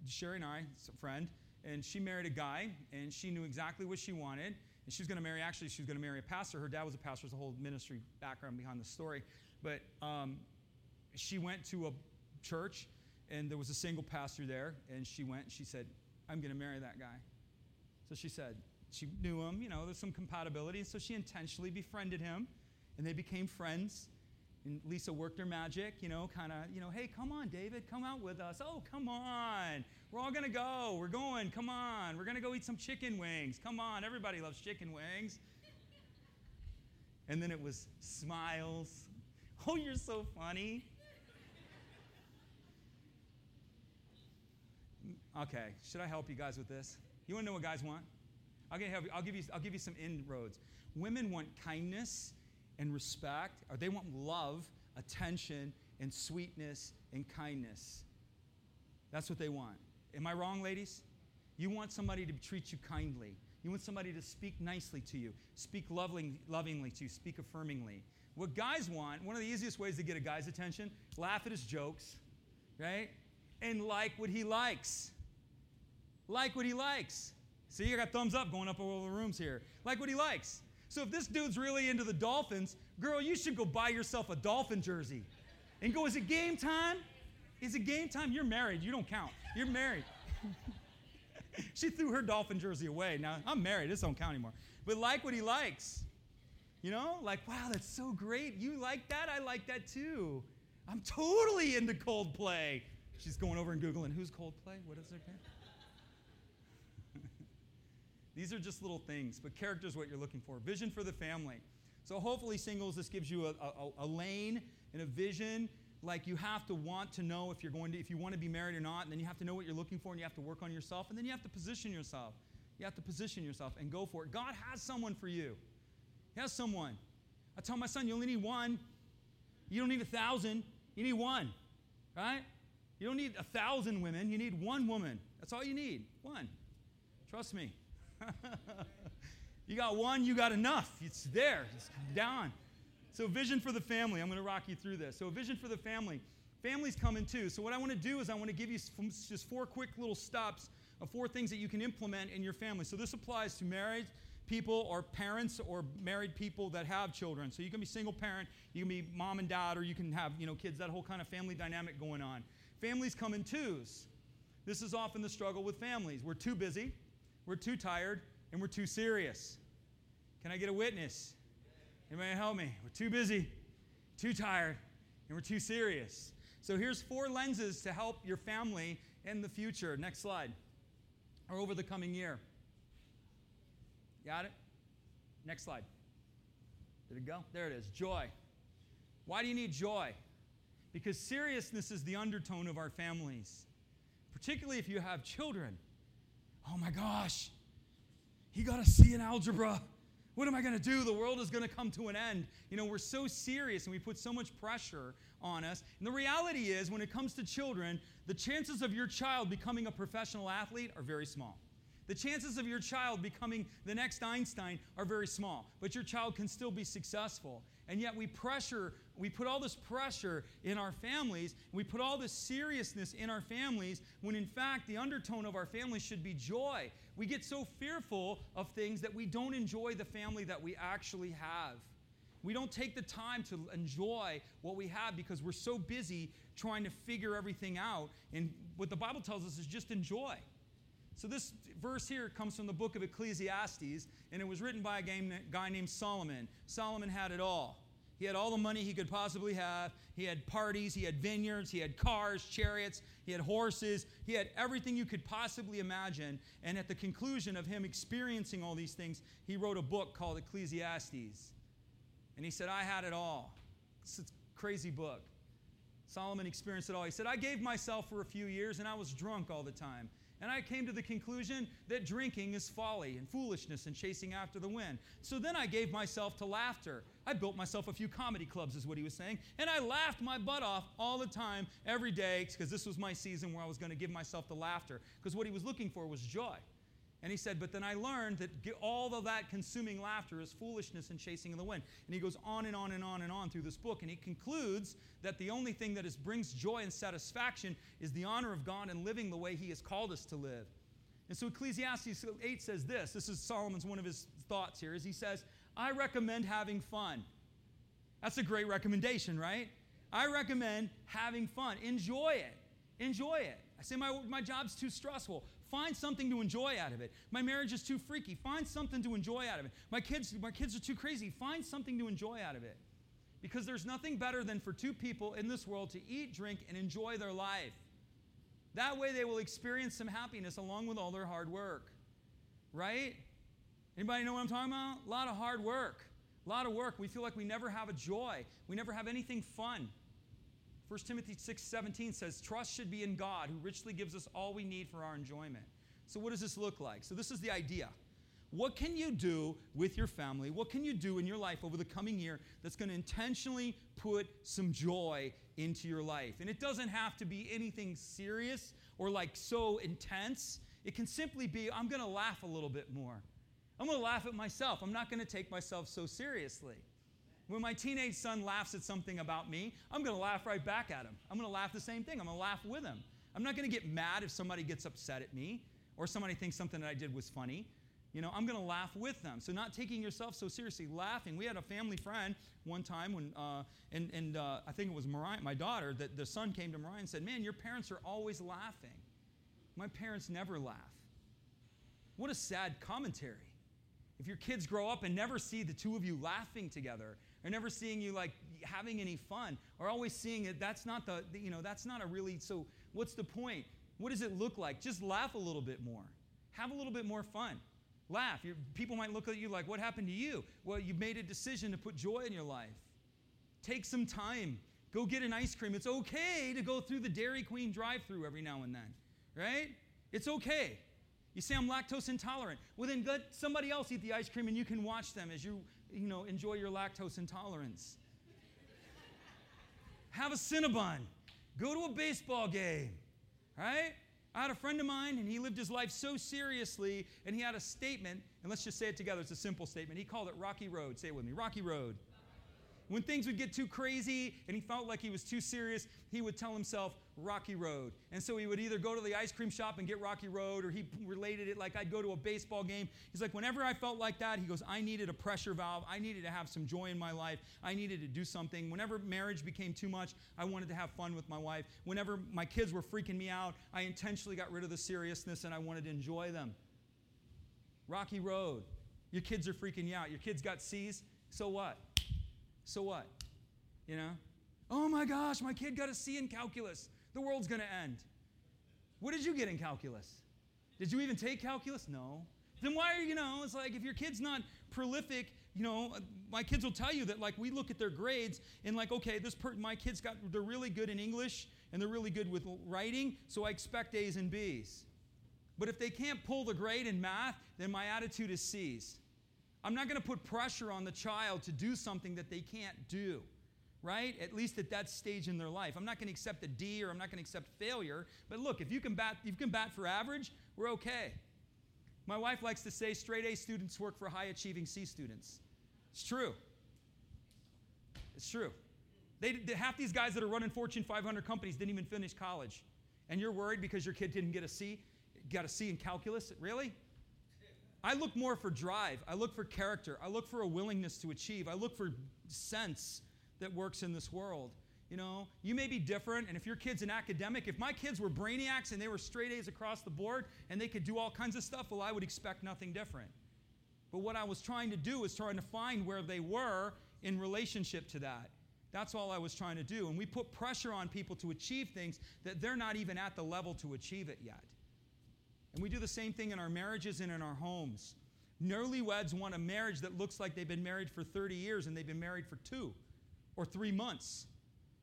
Sherry and I, a friend, and she married a guy, and she knew exactly what she wanted. And she was going to marry, actually, she was going to marry a pastor. Her dad was a pastor, there's a whole ministry background behind the story. But um, she went to a church, and there was a single pastor there, and she went, and she said, I'm going to marry that guy. So she said, she knew him, you know, there's some compatibility. So she intentionally befriended him, and they became friends. And Lisa worked her magic, you know, kind of, you know, hey, come on, David, come out with us. Oh, come on. We're all going to go. We're going. Come on. We're going to go eat some chicken wings. Come on. Everybody loves chicken wings. And then it was smiles. Oh, you're so funny. Okay, should I help you guys with this? You want to know what guys want? I'll give, I'll give, you, I'll give you some inroads. Women want kindness and respect, or they want love, attention, and sweetness and kindness. That's what they want. Am I wrong, ladies? You want somebody to treat you kindly. You want somebody to speak nicely to you, speak loving, lovingly to you, speak affirmingly. What guys want, one of the easiest ways to get a guy's attention, laugh at his jokes, right? And like what he likes. Like what he likes. See, I got thumbs up going up all the rooms here. Like what he likes. So if this dude's really into the Dolphins, girl, you should go buy yourself a Dolphin jersey. And go, is it game time? Is it game time? You're married. You don't count. You're married. she threw her Dolphin jersey away. Now, I'm married. This don't count anymore. But like what he likes. You know, like, wow, that's so great. You like that? I like that too. I'm totally into Coldplay. She's going over and Googling, who's Coldplay? What is their band? These are just little things, but character is what you're looking for. Vision for the family. So hopefully, singles, this gives you a, a, a lane and a vision. Like you have to want to know if you're going to, if you want to be married or not, and then you have to know what you're looking for, and you have to work on yourself, and then you have to position yourself. You have to position yourself and go for it. God has someone for you. He has someone. I tell my son, you only need one. You don't need a thousand. You need one, right? You don't need a thousand women. You need one woman. That's all you need. One. Trust me. you got one, you got enough. It's there. It's down. So, vision for the family. I'm going to rock you through this. So, vision for the family. Families come in too. So, what I want to do is I want to give you just four quick little stops of four things that you can implement in your family. So, this applies to marriage people or parents or married people that have children. So you can be single parent, you can be mom and dad, or you can have you know kids. That whole kind of family dynamic going on. Families come in twos. This is often the struggle with families. We're too busy, we're too tired, and we're too serious. Can I get a witness? Anybody help me? We're too busy, too tired, and we're too serious. So here's four lenses to help your family in the future. Next slide. Or over the coming year. Got it? Next slide. Did it go? There it is. Joy. Why do you need joy? Because seriousness is the undertone of our families, particularly if you have children. Oh my gosh, he got a C in algebra. What am I going to do? The world is going to come to an end. You know, we're so serious and we put so much pressure on us. And the reality is, when it comes to children, the chances of your child becoming a professional athlete are very small. The chances of your child becoming the next Einstein are very small, but your child can still be successful. And yet we pressure, we put all this pressure in our families, we put all this seriousness in our families, when in fact the undertone of our families should be joy. We get so fearful of things that we don't enjoy the family that we actually have. We don't take the time to enjoy what we have because we're so busy trying to figure everything out. And what the Bible tells us is just enjoy. So, this verse here comes from the book of Ecclesiastes, and it was written by a guy named Solomon. Solomon had it all. He had all the money he could possibly have. He had parties, he had vineyards, he had cars, chariots, he had horses, he had everything you could possibly imagine. And at the conclusion of him experiencing all these things, he wrote a book called Ecclesiastes. And he said, I had it all. It's a crazy book. Solomon experienced it all. He said, I gave myself for a few years and I was drunk all the time. And I came to the conclusion that drinking is folly and foolishness and chasing after the wind. So then I gave myself to laughter. I built myself a few comedy clubs, is what he was saying. And I laughed my butt off all the time, every day, because this was my season where I was going to give myself to laughter. Because what he was looking for was joy. And he said, But then I learned that all of that consuming laughter is foolishness and chasing the wind. And he goes on and on and on and on through this book. And he concludes that the only thing that is, brings joy and satisfaction is the honor of God and living the way he has called us to live. And so Ecclesiastes 8 says this this is Solomon's one of his thoughts here, is he says, I recommend having fun. That's a great recommendation, right? I recommend having fun. Enjoy it. Enjoy it. I say my, my job's too stressful. Find something to enjoy out of it. My marriage is too freaky. Find something to enjoy out of it. My kids, my kids are too crazy. Find something to enjoy out of it. Because there's nothing better than for two people in this world to eat, drink, and enjoy their life. That way they will experience some happiness along with all their hard work. Right? Anybody know what I'm talking about? A lot of hard work. A lot of work. We feel like we never have a joy. We never have anything fun. 1 Timothy 6 17 says, Trust should be in God, who richly gives us all we need for our enjoyment. So, what does this look like? So, this is the idea. What can you do with your family? What can you do in your life over the coming year that's going to intentionally put some joy into your life? And it doesn't have to be anything serious or like so intense. It can simply be I'm going to laugh a little bit more. I'm going to laugh at myself. I'm not going to take myself so seriously. When my teenage son laughs at something about me, I'm going to laugh right back at him. I'm going to laugh the same thing. I'm going to laugh with him. I'm not going to get mad if somebody gets upset at me or somebody thinks something that I did was funny. You know, I'm going to laugh with them. So, not taking yourself so seriously, laughing. We had a family friend one time when, uh, and, and uh, I think it was Mariah, my daughter, that the son came to Mariah and said, Man, your parents are always laughing. My parents never laugh. What a sad commentary. If your kids grow up and never see the two of you laughing together, or never seeing you like having any fun, or always seeing it, that's not the, you know, that's not a really, so What's the point? What does it look like? Just laugh a little bit more. Have a little bit more fun. Laugh. You're, people might look at you like, what happened to you? Well, you made a decision to put joy in your life. Take some time. Go get an ice cream. It's okay to go through the Dairy Queen drive through every now and then, right? It's okay. You say, I'm lactose intolerant. Well, then let somebody else eat the ice cream and you can watch them as you, you know, enjoy your lactose intolerance. Have a Cinnabon. Go to a baseball game, right? I had a friend of mine, and he lived his life so seriously, and he had a statement, and let's just say it together. It's a simple statement. He called it Rocky Road. Say it with me Rocky Road. When things would get too crazy and he felt like he was too serious, he would tell himself Rocky Road. And so he would either go to the ice cream shop and get Rocky Road, or he related it like I'd go to a baseball game. He's like, whenever I felt like that, he goes, I needed a pressure valve. I needed to have some joy in my life. I needed to do something. Whenever marriage became too much, I wanted to have fun with my wife. Whenever my kids were freaking me out, I intentionally got rid of the seriousness and I wanted to enjoy them. Rocky Road. Your kids are freaking you out. Your kids got C's. So what? So what? You know? Oh my gosh, my kid got a C in calculus. The world's going to end. What did you get in calculus? Did you even take calculus? No. Then why are you know, it's like if your kid's not prolific, you know, my kids will tell you that like we look at their grades and like, okay, this per- my kids got they're really good in English and they're really good with writing, so I expect A's and B's. But if they can't pull the grade in math, then my attitude is C's. I'm not going to put pressure on the child to do something that they can't do, right? At least at that stage in their life. I'm not going to accept a D or I'm not going to accept failure. But look, if you can bat, if you can bat for average, we're okay. My wife likes to say straight A students work for high achieving C students. It's true. It's true. They, they, half these guys that are running Fortune 500 companies didn't even finish college. And you're worried because your kid didn't get a C, got a C in calculus? Really? I look more for drive. I look for character. I look for a willingness to achieve. I look for sense that works in this world. You know, you may be different, and if your kid's an academic, if my kids were brainiacs and they were straight A's across the board and they could do all kinds of stuff, well, I would expect nothing different. But what I was trying to do was trying to find where they were in relationship to that. That's all I was trying to do. And we put pressure on people to achieve things that they're not even at the level to achieve it yet. And we do the same thing in our marriages and in our homes. Newlyweds want a marriage that looks like they've been married for 30 years and they've been married for two or three months.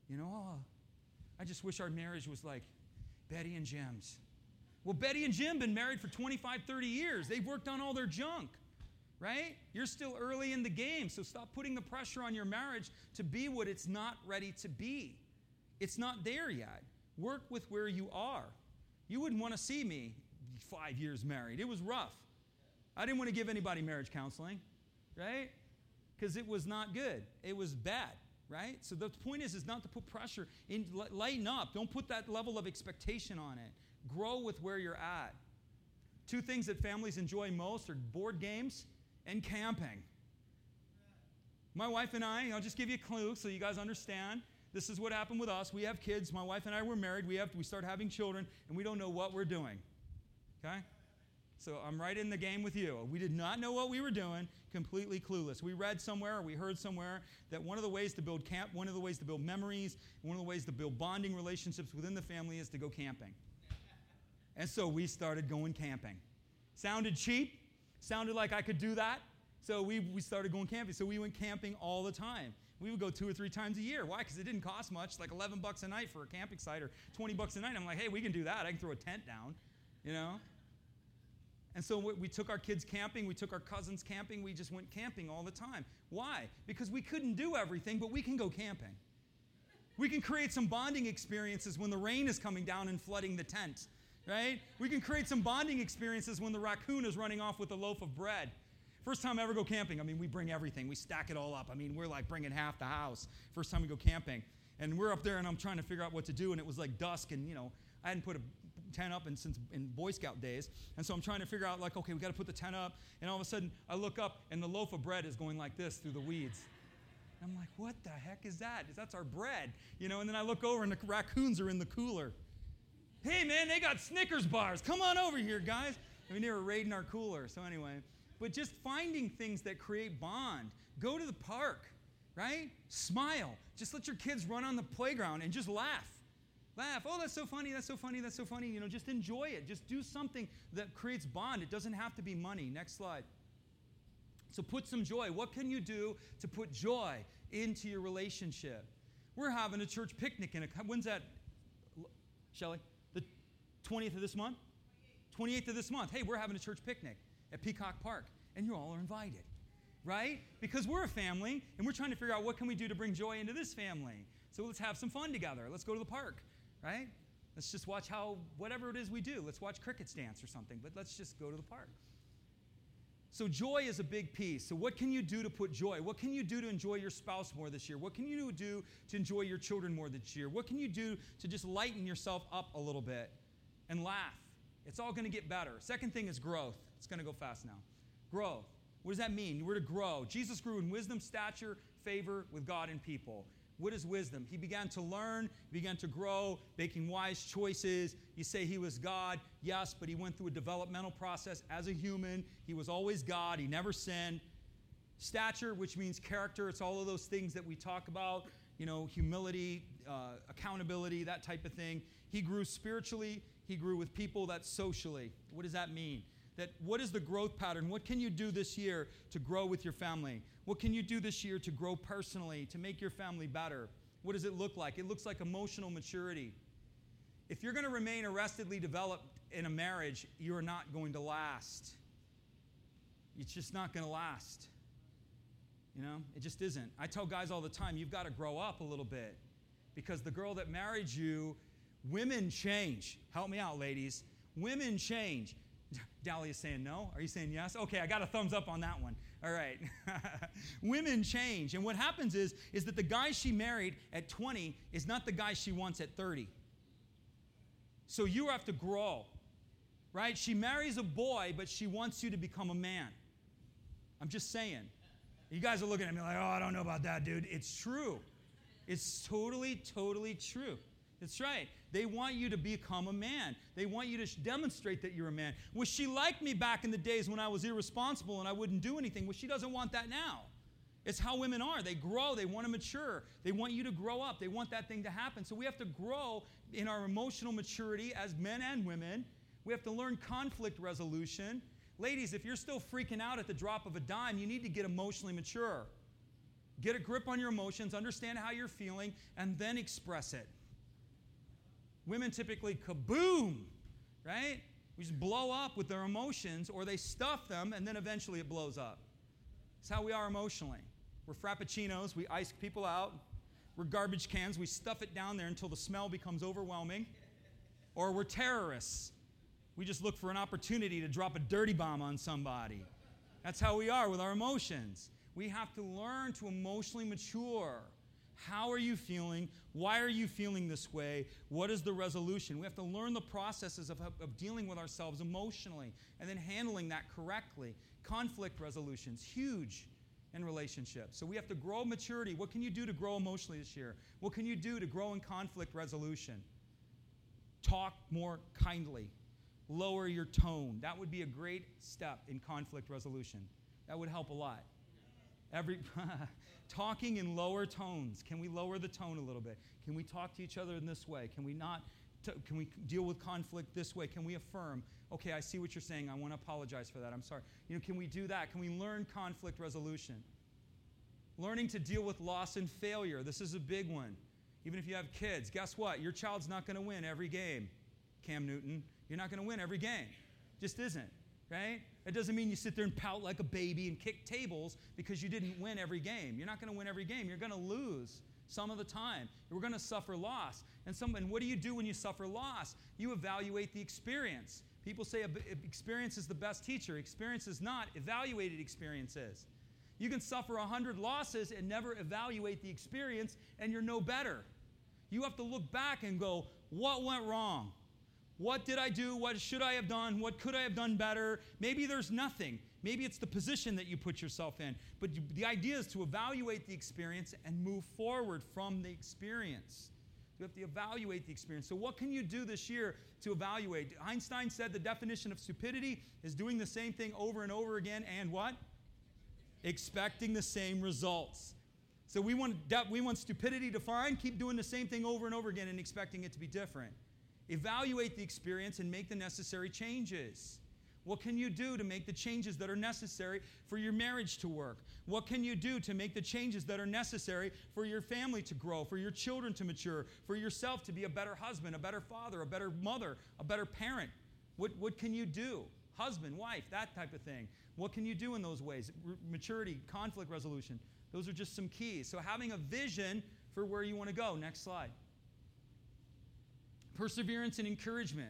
You know, oh, I just wish our marriage was like Betty and Jim's. Well, Betty and Jim been married for 25, 30 years. They've worked on all their junk, right? You're still early in the game, so stop putting the pressure on your marriage to be what it's not ready to be. It's not there yet. Work with where you are. You wouldn't want to see me five years married. It was rough. I didn't want to give anybody marriage counseling, right? Because it was not good. It was bad, right? So the point is, is not to put pressure. In, lighten up. Don't put that level of expectation on it. Grow with where you're at. Two things that families enjoy most are board games and camping. My wife and I, I'll just give you a clue so you guys understand. This is what happened with us. We have kids. My wife and I were married. We have we start having children, and we don't know what we're doing. Okay? So I'm right in the game with you. We did not know what we were doing, completely clueless. We read somewhere or we heard somewhere that one of the ways to build camp, one of the ways to build memories, one of the ways to build bonding relationships within the family is to go camping. And so we started going camping. Sounded cheap, sounded like I could do that. So we, we started going camping. So we went camping all the time. We would go two or three times a year. Why? Because it didn't cost much, like 11 bucks a night for a camping site or 20 bucks a night. I'm like, hey, we can do that. I can throw a tent down, you know? And so we took our kids camping, we took our cousins camping, we just went camping all the time. Why? Because we couldn't do everything, but we can go camping. We can create some bonding experiences when the rain is coming down and flooding the tent, right? We can create some bonding experiences when the raccoon is running off with a loaf of bread. First time I ever go camping, I mean, we bring everything, we stack it all up. I mean, we're like bringing half the house. First time we go camping. And we're up there and I'm trying to figure out what to do, and it was like dusk, and you know, I hadn't put a tent up and since in Boy Scout days. And so I'm trying to figure out like, okay, we got to put the tent up. And all of a sudden I look up and the loaf of bread is going like this through the weeds. And I'm like, what the heck is that? That's our bread. You know, and then I look over and the raccoons are in the cooler. Hey man, they got Snickers bars. Come on over here, guys. I mean, they were raiding our cooler. So anyway, but just finding things that create bond. Go to the park, right? Smile. Just let your kids run on the playground and just laugh Laugh. Oh, that's so funny. That's so funny. That's so funny. You know, just enjoy it. Just do something that creates bond. It doesn't have to be money. Next slide. So put some joy. What can you do to put joy into your relationship? We're having a church picnic in a when's that? Shelly? The 20th of this month? 28th of this month. Hey, we're having a church picnic at Peacock Park, and you all are invited. Right? Because we're a family and we're trying to figure out what can we do to bring joy into this family. So let's have some fun together. Let's go to the park, right? Let's just watch how whatever it is we do. Let's watch crickets dance or something, but let's just go to the park. So, joy is a big piece. So, what can you do to put joy? What can you do to enjoy your spouse more this year? What can you do to enjoy your children more this year? What can you do to just lighten yourself up a little bit and laugh? It's all going to get better. Second thing is growth. It's going to go fast now. Growth. What does that mean? We're to grow. Jesus grew in wisdom, stature, favor with God and people. What is wisdom? He began to learn, began to grow, making wise choices. You say he was God, yes, but he went through a developmental process as a human. He was always God, he never sinned. Stature, which means character, it's all of those things that we talk about, you know, humility, uh, accountability, that type of thing. He grew spiritually, he grew with people, that's socially. What does that mean? that what is the growth pattern? What can you do this year to grow with your family? What can you do this year to grow personally, to make your family better? What does it look like? It looks like emotional maturity. If you're going to remain arrestedly developed in a marriage, you are not going to last. It's just not going to last. You know, it just isn't. I tell guys all the time, you've got to grow up a little bit because the girl that married you, women change. Help me out, ladies. Women change. Dahlia is saying no. Are you saying yes? Okay, I got a thumbs up on that one. All right. Women change. And what happens is, is that the guy she married at 20 is not the guy she wants at 30. So you have to grow, right? She marries a boy, but she wants you to become a man. I'm just saying. You guys are looking at me like, oh, I don't know about that, dude. It's true. It's totally, totally true. That's right. They want you to become a man. They want you to demonstrate that you're a man. Was she like me back in the days when I was irresponsible and I wouldn't do anything? Well, she doesn't want that now. It's how women are. They grow, they want to mature. They want you to grow up. They want that thing to happen. So we have to grow in our emotional maturity as men and women. We have to learn conflict resolution. Ladies, if you're still freaking out at the drop of a dime, you need to get emotionally mature. Get a grip on your emotions, understand how you're feeling, and then express it. Women typically kaboom, right? We just blow up with their emotions or they stuff them and then eventually it blows up. It's how we are emotionally. We're frappuccinos, we ice people out. We're garbage cans, we stuff it down there until the smell becomes overwhelming. Or we're terrorists. We just look for an opportunity to drop a dirty bomb on somebody. That's how we are with our emotions. We have to learn to emotionally mature. How are you feeling? Why are you feeling this way? What is the resolution? We have to learn the processes of, of dealing with ourselves emotionally and then handling that correctly. Conflict resolution is huge in relationships. So we have to grow maturity. What can you do to grow emotionally this year? What can you do to grow in conflict resolution? Talk more kindly. Lower your tone. That would be a great step in conflict resolution. That would help a lot. Every talking in lower tones. Can we lower the tone a little bit? Can we talk to each other in this way? Can we not? T- can we deal with conflict this way? Can we affirm? Okay, I see what you're saying. I want to apologize for that. I'm sorry. You know, can we do that? Can we learn conflict resolution? Learning to deal with loss and failure. This is a big one. Even if you have kids, guess what? Your child's not going to win every game. Cam Newton, you're not going to win every game. Just isn't right? It doesn't mean you sit there and pout like a baby and kick tables because you didn't win every game. You're not going to win every game. You're going to lose some of the time. We're going to suffer loss. And, some, and what do you do when you suffer loss? You evaluate the experience. People say experience is the best teacher. Experience is not. Evaluated experience is. You can suffer 100 losses and never evaluate the experience, and you're no better. You have to look back and go, what went wrong? What did I do? What should I have done? What could I have done better? Maybe there's nothing. Maybe it's the position that you put yourself in. But the idea is to evaluate the experience and move forward from the experience. You have to evaluate the experience. So, what can you do this year to evaluate? Einstein said the definition of stupidity is doing the same thing over and over again and what? Expecting the same results. So we want, we want stupidity defined, keep doing the same thing over and over again and expecting it to be different. Evaluate the experience and make the necessary changes. What can you do to make the changes that are necessary for your marriage to work? What can you do to make the changes that are necessary for your family to grow, for your children to mature, for yourself to be a better husband, a better father, a better mother, a better parent? What, what can you do? Husband, wife, that type of thing. What can you do in those ways? R- maturity, conflict resolution. Those are just some keys. So, having a vision for where you want to go. Next slide. Perseverance and encouragement.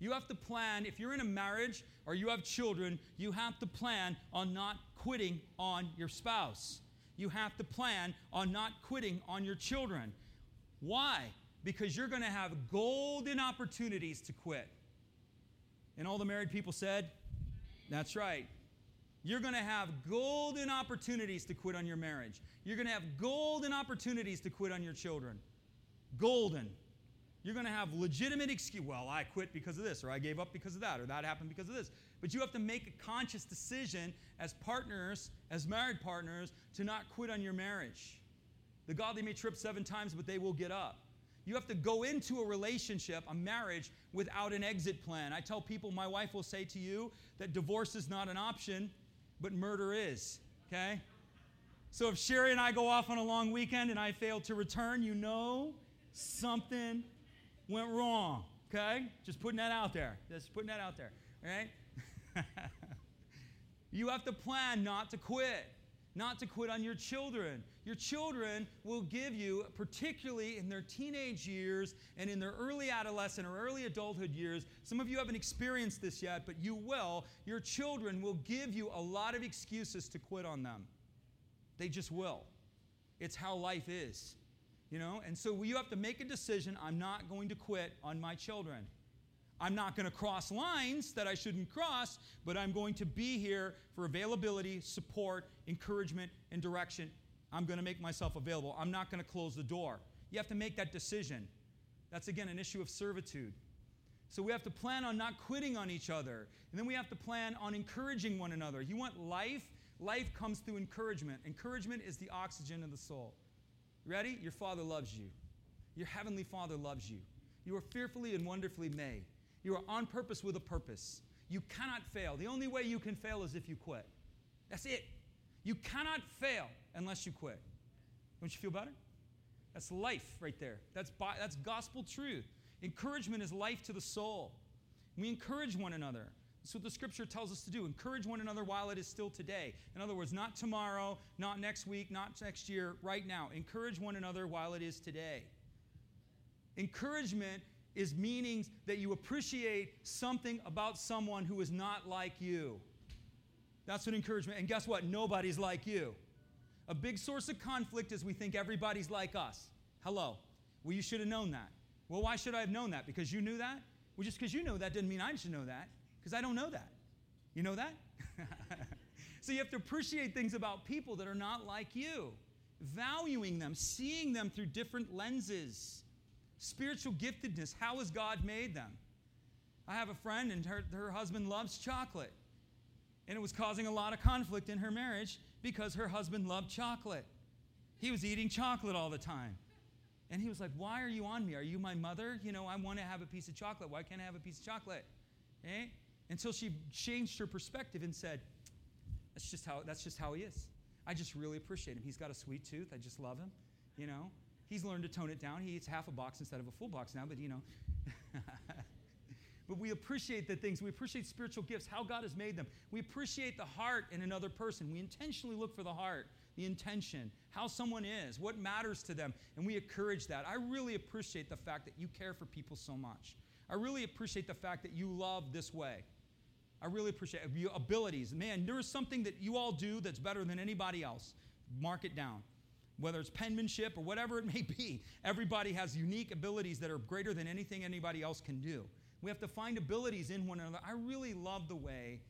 You have to plan, if you're in a marriage or you have children, you have to plan on not quitting on your spouse. You have to plan on not quitting on your children. Why? Because you're going to have golden opportunities to quit. And all the married people said, That's right. You're going to have golden opportunities to quit on your marriage. You're going to have golden opportunities to quit on your children. Golden. You're going to have legitimate excuse. Well, I quit because of this, or I gave up because of that, or that happened because of this. But you have to make a conscious decision as partners, as married partners, to not quit on your marriage. The godly may trip seven times, but they will get up. You have to go into a relationship, a marriage, without an exit plan. I tell people, my wife will say to you that divorce is not an option, but murder is. Okay? So if Sherry and I go off on a long weekend and I fail to return, you know something went wrong. Okay? Just putting that out there. Just putting that out there. All right? you have to plan not to quit, not to quit on your children. Your children will give you, particularly in their teenage years and in their early adolescent or early adulthood years, some of you haven't experienced this yet, but you will. Your children will give you a lot of excuses to quit on them. They just will. It's how life is. You know, and so you have to make a decision I'm not going to quit on my children. I'm not going to cross lines that I shouldn't cross, but I'm going to be here for availability, support, encouragement, and direction. I'm going to make myself available. I'm not going to close the door. You have to make that decision. That's again an issue of servitude. So we have to plan on not quitting on each other. And then we have to plan on encouraging one another. You want life? Life comes through encouragement. Encouragement is the oxygen of the soul. Ready? Your Father loves you. Your Heavenly Father loves you. You are fearfully and wonderfully made. You are on purpose with a purpose. You cannot fail. The only way you can fail is if you quit. That's it. You cannot fail unless you quit. Don't you feel better? That's life right there. That's, that's gospel truth. Encouragement is life to the soul. We encourage one another. What the scripture tells us to do. Encourage one another while it is still today. In other words, not tomorrow, not next week, not next year, right now. Encourage one another while it is today. Encouragement is meaning that you appreciate something about someone who is not like you. That's what encouragement. And guess what? Nobody's like you. A big source of conflict is we think everybody's like us. Hello. Well, you should have known that. Well, why should I have known that? Because you knew that? Well, just because you know that didn't mean I should know that because I don't know that. You know that? so you have to appreciate things about people that are not like you, valuing them, seeing them through different lenses. Spiritual giftedness, how has God made them? I have a friend, and her, her husband loves chocolate. And it was causing a lot of conflict in her marriage because her husband loved chocolate. He was eating chocolate all the time. And he was like, Why are you on me? Are you my mother? You know, I want to have a piece of chocolate. Why can't I have a piece of chocolate? Eh? Until she changed her perspective and said, that's just how, that's just how he is. I just really appreciate him. He's got a sweet tooth. I just love him. You know, he's learned to tone it down. He eats half a box instead of a full box now, but you know. but we appreciate the things. We appreciate spiritual gifts, how God has made them. We appreciate the heart in another person. We intentionally look for the heart, the intention, how someone is, what matters to them, and we encourage that. I really appreciate the fact that you care for people so much. I really appreciate the fact that you love this way. I really appreciate your abilities. Man, there is something that you all do that's better than anybody else. Mark it down. Whether it's penmanship or whatever it may be, everybody has unique abilities that are greater than anything anybody else can do. We have to find abilities in one another. I really love the way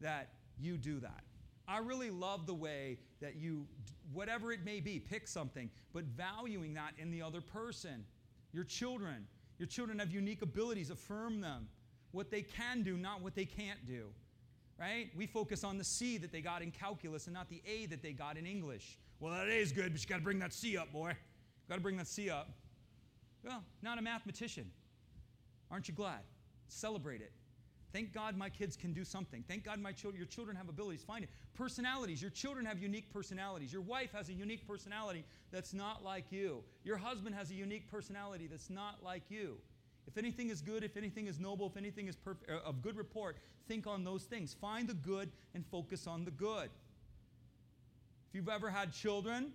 that you do that. I really love the way that you, whatever it may be, pick something, but valuing that in the other person. Your children. Your children have unique abilities, affirm them what they can do, not what they can't do. right? We focus on the C that they got in calculus and not the A that they got in English. Well, that A is good, but you got to bring that C up, boy. Got to bring that C up. Well, not a mathematician. Aren't you glad? Celebrate it. Thank God my kids can do something. Thank God my children, your children have abilities. Find it. Personalities. Your children have unique personalities. Your wife has a unique personality that's not like you. Your husband has a unique personality that's not like you. If anything is good, if anything is noble, if anything is perf- uh, of good report, think on those things. Find the good and focus on the good. If you've ever had children,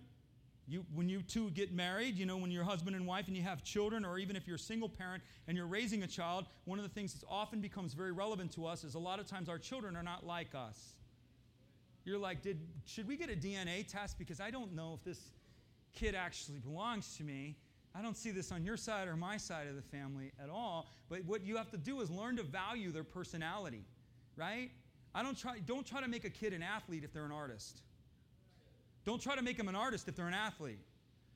you, when you two get married, you know, when you're husband and wife and you have children, or even if you're a single parent and you're raising a child, one of the things that often becomes very relevant to us is a lot of times our children are not like us. You're like, Did, should we get a DNA test? Because I don't know if this kid actually belongs to me. I don't see this on your side or my side of the family at all. But what you have to do is learn to value their personality, right? I don't try, don't try to make a kid an athlete if they're an artist. Don't try to make them an artist if they're an athlete.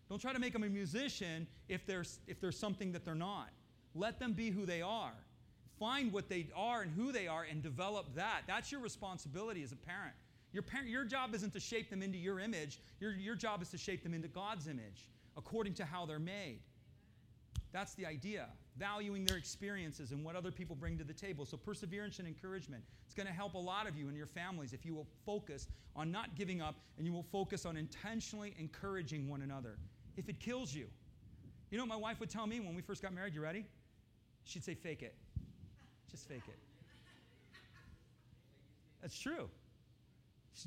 Don't try to make them a musician if they're, if they're something that they're not. Let them be who they are. Find what they are and who they are and develop that. That's your responsibility as a parent. Your, parent, your job isn't to shape them into your image, your, your job is to shape them into God's image according to how they're made. That's the idea. Valuing their experiences and what other people bring to the table. So, perseverance and encouragement. It's going to help a lot of you and your families if you will focus on not giving up and you will focus on intentionally encouraging one another. If it kills you, you know what my wife would tell me when we first got married? You ready? She'd say, fake it. Just fake it. That's true.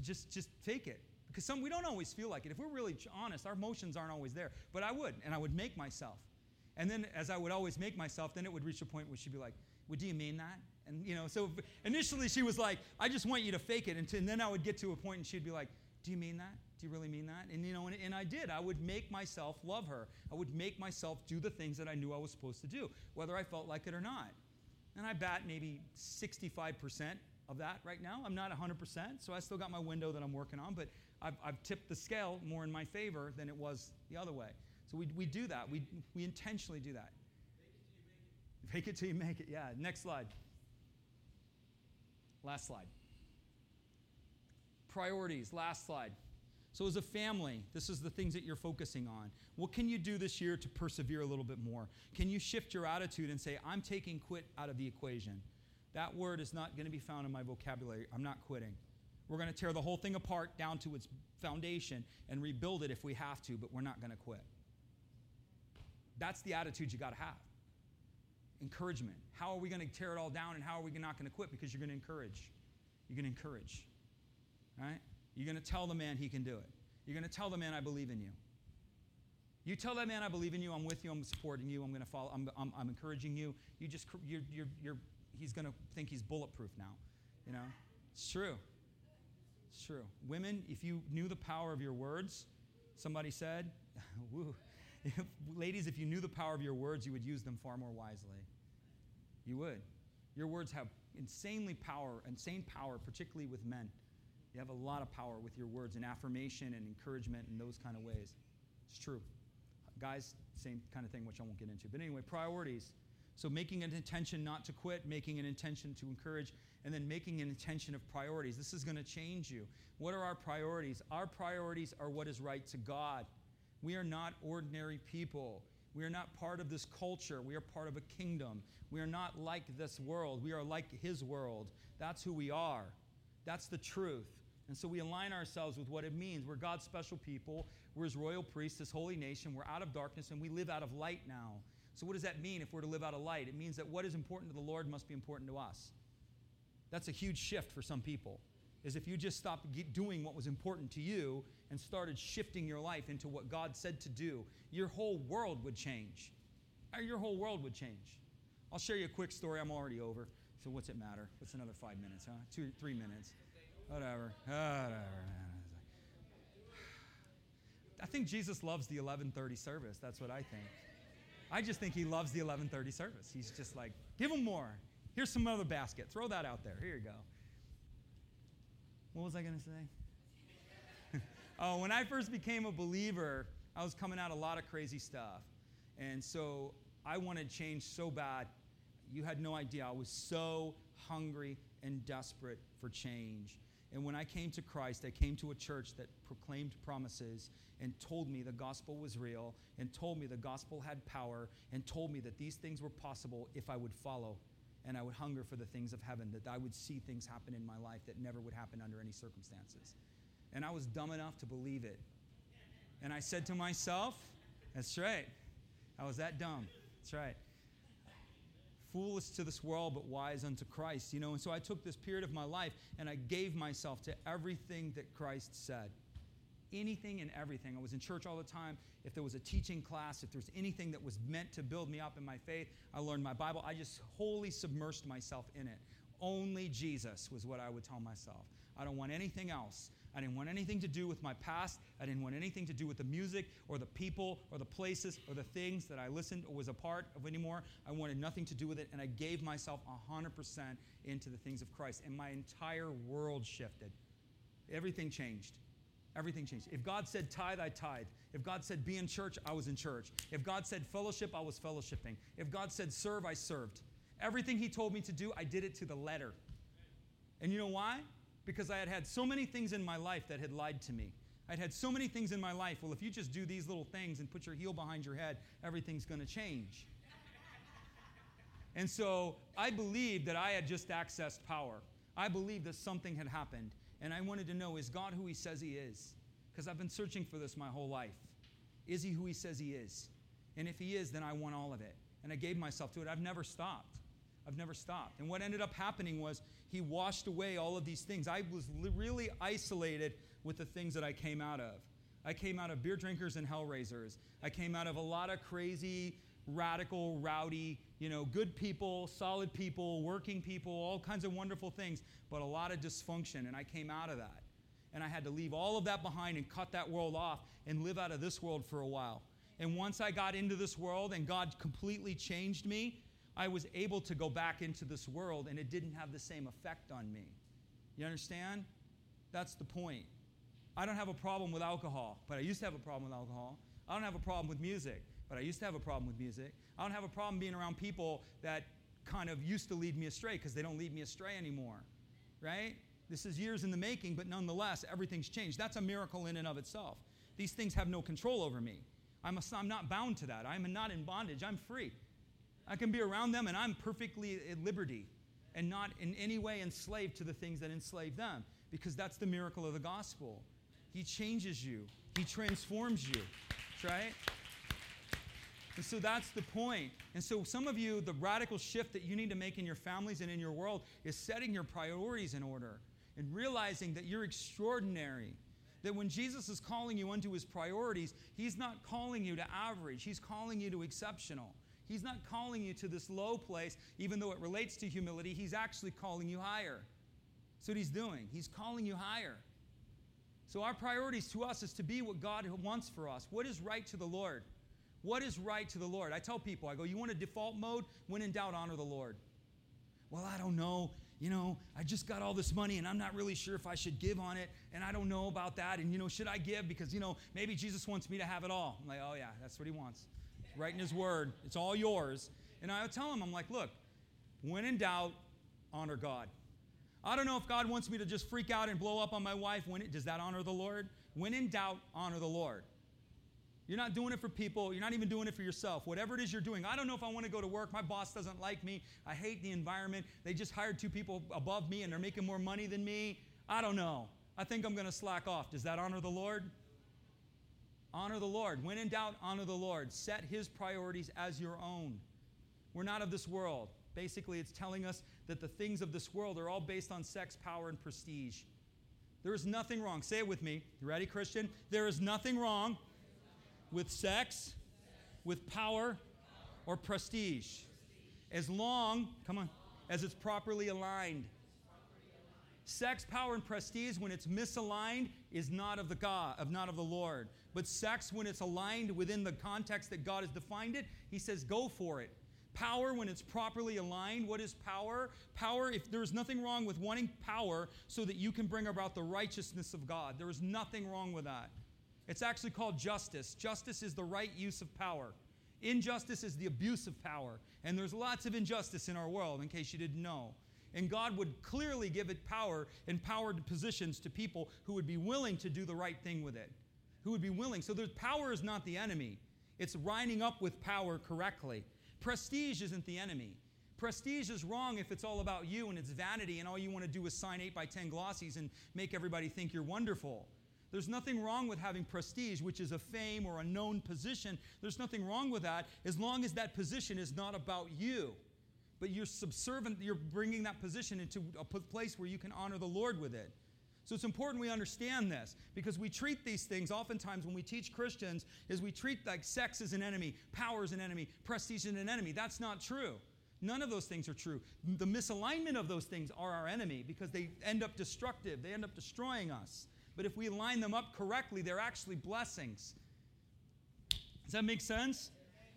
Just, just fake it. Because some we don't always feel like it. If we're really honest, our emotions aren't always there. But I would, and I would make myself. And then as I would always make myself, then it would reach a point where she'd be like, Well, do you mean that? And you know, so initially she was like, I just want you to fake it. And, to, and then I would get to a point and she'd be like, Do you mean that? Do you really mean that? And you know, and, and I did. I would make myself love her. I would make myself do the things that I knew I was supposed to do, whether I felt like it or not. And I bat maybe 65% of that right now. I'm not 100%, so I still got my window that I'm working on, but I've, I've tipped the scale more in my favor than it was the other way. So we, we do that. We, we intentionally do that. Make it till you make it. Yeah. Next slide. Last slide. Priorities. Last slide. So, as a family, this is the things that you're focusing on. What can you do this year to persevere a little bit more? Can you shift your attitude and say, I'm taking quit out of the equation? That word is not going to be found in my vocabulary. I'm not quitting. We're going to tear the whole thing apart down to its foundation and rebuild it if we have to, but we're not going to quit. That's the attitude you got to have. Encouragement. How are we going to tear it all down and how are we not going to quit? Because you're going to encourage. You're going to encourage. Right? You're going to tell the man he can do it. You're going to tell the man, I believe in you. You tell that man, I believe in you. I'm with you. I'm supporting you. I'm going to follow. I'm, I'm, I'm encouraging you. You just, you're, you're, you're, he's going to think he's bulletproof now. You know? It's true. It's true. Women, if you knew the power of your words, somebody said, woo, ladies, if you knew the power of your words, you would use them far more wisely. You would. Your words have insanely power, insane power, particularly with men. You have a lot of power with your words and affirmation and encouragement and those kind of ways. It's true. Guys, same kind of thing, which I won't get into. But anyway, priorities. So making an intention not to quit, making an intention to encourage, and then making an intention of priorities. This is going to change you. What are our priorities? Our priorities are what is right to God. We are not ordinary people. We are not part of this culture. We are part of a kingdom. We are not like this world. We are like His world. That's who we are. That's the truth. And so we align ourselves with what it means. We're God's special people. We're His royal priests, His holy nation. We're out of darkness and we live out of light now. So, what does that mean if we're to live out of light? It means that what is important to the Lord must be important to us. That's a huge shift for some people. Is if you just stopped doing what was important to you and started shifting your life into what God said to do, your whole world would change. Your whole world would change. I'll share you a quick story. I'm already over. So, what's it matter? What's another five minutes, huh? Two, three minutes. Whatever. Whatever. I think Jesus loves the 1130 service. That's what I think. I just think he loves the 1130 service. He's just like, give him more. Here's some other basket. Throw that out there. Here you go. What was I going to say? oh, when I first became a believer, I was coming out a lot of crazy stuff. And so I wanted change so bad. You had no idea. I was so hungry and desperate for change. And when I came to Christ, I came to a church that proclaimed promises and told me the gospel was real and told me the gospel had power and told me that these things were possible if I would follow and I would hunger for the things of heaven, that I would see things happen in my life that never would happen under any circumstances. And I was dumb enough to believe it. And I said to myself, That's right. I was that dumb. That's right foolish to this world, but wise unto Christ. You know, and so I took this period of my life and I gave myself to everything that Christ said. Anything and everything. I was in church all the time. If there was a teaching class, if there was anything that was meant to build me up in my faith, I learned my Bible. I just wholly submersed myself in it. Only Jesus was what I would tell myself. I don't want anything else. I didn't want anything to do with my past. I didn't want anything to do with the music or the people or the places or the things that I listened or was a part of anymore. I wanted nothing to do with it, and I gave myself 100% into the things of Christ. And my entire world shifted. Everything changed. Everything changed. If God said tithe, I tithe. If God said be in church, I was in church. If God said fellowship, I was fellowshipping. If God said serve, I served. Everything He told me to do, I did it to the letter. And you know why? because I had had so many things in my life that had lied to me. I'd had so many things in my life. Well, if you just do these little things and put your heel behind your head, everything's going to change. and so I believed that I had just accessed power. I believed that something had happened. And I wanted to know is God who He says He is? Because I've been searching for this my whole life. Is He who He says He is? And if He is, then I want all of it. And I gave myself to it. I've never stopped. I've never stopped. And what ended up happening was he washed away all of these things. I was really isolated with the things that I came out of. I came out of beer drinkers and hellraisers. I came out of a lot of crazy, radical, rowdy, you know, good people, solid people, working people, all kinds of wonderful things, but a lot of dysfunction. And I came out of that. And I had to leave all of that behind and cut that world off and live out of this world for a while. And once I got into this world and God completely changed me, I was able to go back into this world and it didn't have the same effect on me. You understand? That's the point. I don't have a problem with alcohol, but I used to have a problem with alcohol. I don't have a problem with music, but I used to have a problem with music. I don't have a problem being around people that kind of used to lead me astray because they don't lead me astray anymore. Right? This is years in the making, but nonetheless, everything's changed. That's a miracle in and of itself. These things have no control over me. I'm, a, I'm not bound to that. I'm not in bondage. I'm free. I can be around them and I'm perfectly at liberty and not in any way enslaved to the things that enslave them because that's the miracle of the gospel. He changes you, He transforms you. right? And so that's the point. And so, some of you, the radical shift that you need to make in your families and in your world is setting your priorities in order and realizing that you're extraordinary. That when Jesus is calling you unto his priorities, he's not calling you to average, he's calling you to exceptional. He's not calling you to this low place, even though it relates to humility. He's actually calling you higher. That's what he's doing. He's calling you higher. So, our priorities to us is to be what God wants for us. What is right to the Lord? What is right to the Lord? I tell people, I go, you want a default mode? When in doubt, honor the Lord. Well, I don't know. You know, I just got all this money and I'm not really sure if I should give on it. And I don't know about that. And, you know, should I give? Because, you know, maybe Jesus wants me to have it all. I'm like, oh, yeah, that's what he wants right in His Word. It's all yours. And I tell him, I'm like, look, when in doubt, honor God. I don't know if God wants me to just freak out and blow up on my wife. When it, does that honor the Lord? When in doubt, honor the Lord. You're not doing it for people. You're not even doing it for yourself. Whatever it is you're doing. I don't know if I want to go to work. My boss doesn't like me. I hate the environment. They just hired two people above me and they're making more money than me. I don't know. I think I'm going to slack off. Does that honor the Lord? Honor the Lord. When in doubt, honor the Lord. Set his priorities as your own. We're not of this world. Basically, it's telling us that the things of this world are all based on sex, power, and prestige. There is nothing wrong. Say it with me. You ready, Christian? There is nothing wrong with sex, with power, or prestige. As long, come on, as it's properly aligned. Sex, power, and prestige, when it's misaligned, is not of the God, of not of the Lord. But sex, when it's aligned within the context that God has defined it, He says, go for it. Power, when it's properly aligned, what is power? Power, if there's nothing wrong with wanting power so that you can bring about the righteousness of God, there is nothing wrong with that. It's actually called justice. Justice is the right use of power. Injustice is the abuse of power. And there's lots of injustice in our world, in case you didn't know. And God would clearly give it power, empowered positions to people who would be willing to do the right thing with it, who would be willing. So there's power is not the enemy. It's lining up with power correctly. Prestige isn't the enemy. Prestige is wrong if it's all about you and it's vanity and all you want to do is sign 8 by 10 glossies and make everybody think you're wonderful. There's nothing wrong with having prestige, which is a fame or a known position. There's nothing wrong with that as long as that position is not about you. But you're subservient, you're bringing that position into a place where you can honor the Lord with it. So it's important we understand this because we treat these things oftentimes when we teach Christians is we treat like sex as an enemy, power as an enemy, prestige as an enemy. That's not true. None of those things are true. The misalignment of those things are our enemy because they end up destructive. They end up destroying us. But if we line them up correctly, they're actually blessings. Does that make sense?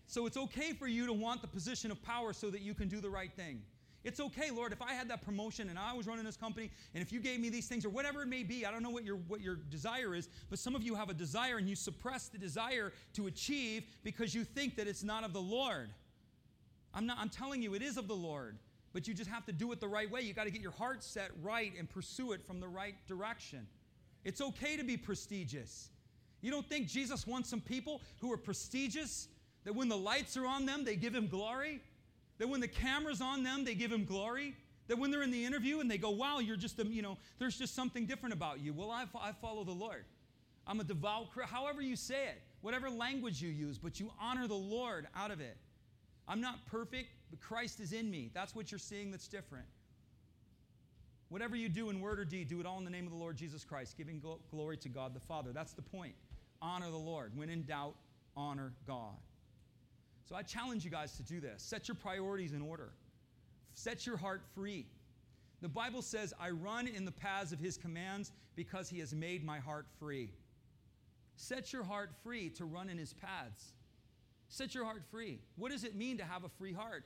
So it's okay for you to want the position of power so that you can do the right thing. It's okay, Lord, if I had that promotion and I was running this company, and if you gave me these things or whatever it may be, I don't know what your, what your desire is, but some of you have a desire and you suppress the desire to achieve because you think that it's not of the Lord. I'm, not, I'm telling you, it is of the Lord, but you just have to do it the right way. You got to get your heart set right and pursue it from the right direction. It's okay to be prestigious. You don't think Jesus wants some people who are prestigious, that when the lights are on them, they give him glory? That when the camera's on them, they give him glory? That when they're in the interview and they go, wow, you're just, a, you know, there's just something different about you. Well, I, I follow the Lord. I'm a devout, however you say it, whatever language you use, but you honor the Lord out of it. I'm not perfect, but Christ is in me. That's what you're seeing that's different. Whatever you do in word or deed, do it all in the name of the Lord Jesus Christ, giving glory to God the Father. That's the point. Honor the Lord. When in doubt, honor God. So I challenge you guys to do this. Set your priorities in order, set your heart free. The Bible says, I run in the paths of his commands because he has made my heart free. Set your heart free to run in his paths. Set your heart free. What does it mean to have a free heart?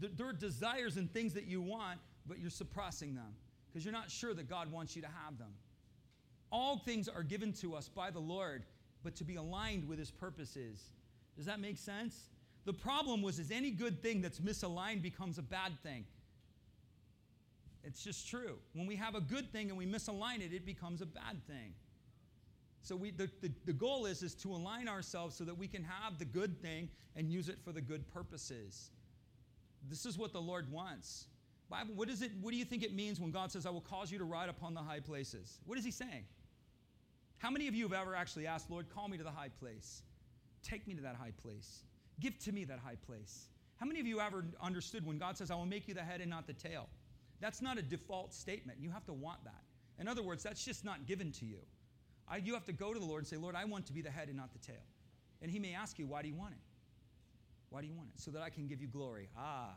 There are desires and things that you want but you're suppressing them because you're not sure that God wants you to have them. All things are given to us by the Lord, but to be aligned with his purposes. Does that make sense? The problem was is any good thing that's misaligned becomes a bad thing. It's just true. When we have a good thing and we misalign it, it becomes a bad thing. So we, the, the, the goal is, is to align ourselves so that we can have the good thing and use it for the good purposes. This is what the Lord wants. Bible, what, is it, what do you think it means when God says, I will cause you to ride upon the high places? What is he saying? How many of you have ever actually asked, Lord, call me to the high place? Take me to that high place. Give to me that high place. How many of you ever understood when God says, I will make you the head and not the tail? That's not a default statement. You have to want that. In other words, that's just not given to you. I, you have to go to the Lord and say, Lord, I want to be the head and not the tail. And He may ask you, Why do you want it? Why do you want it? So that I can give you glory. Ah,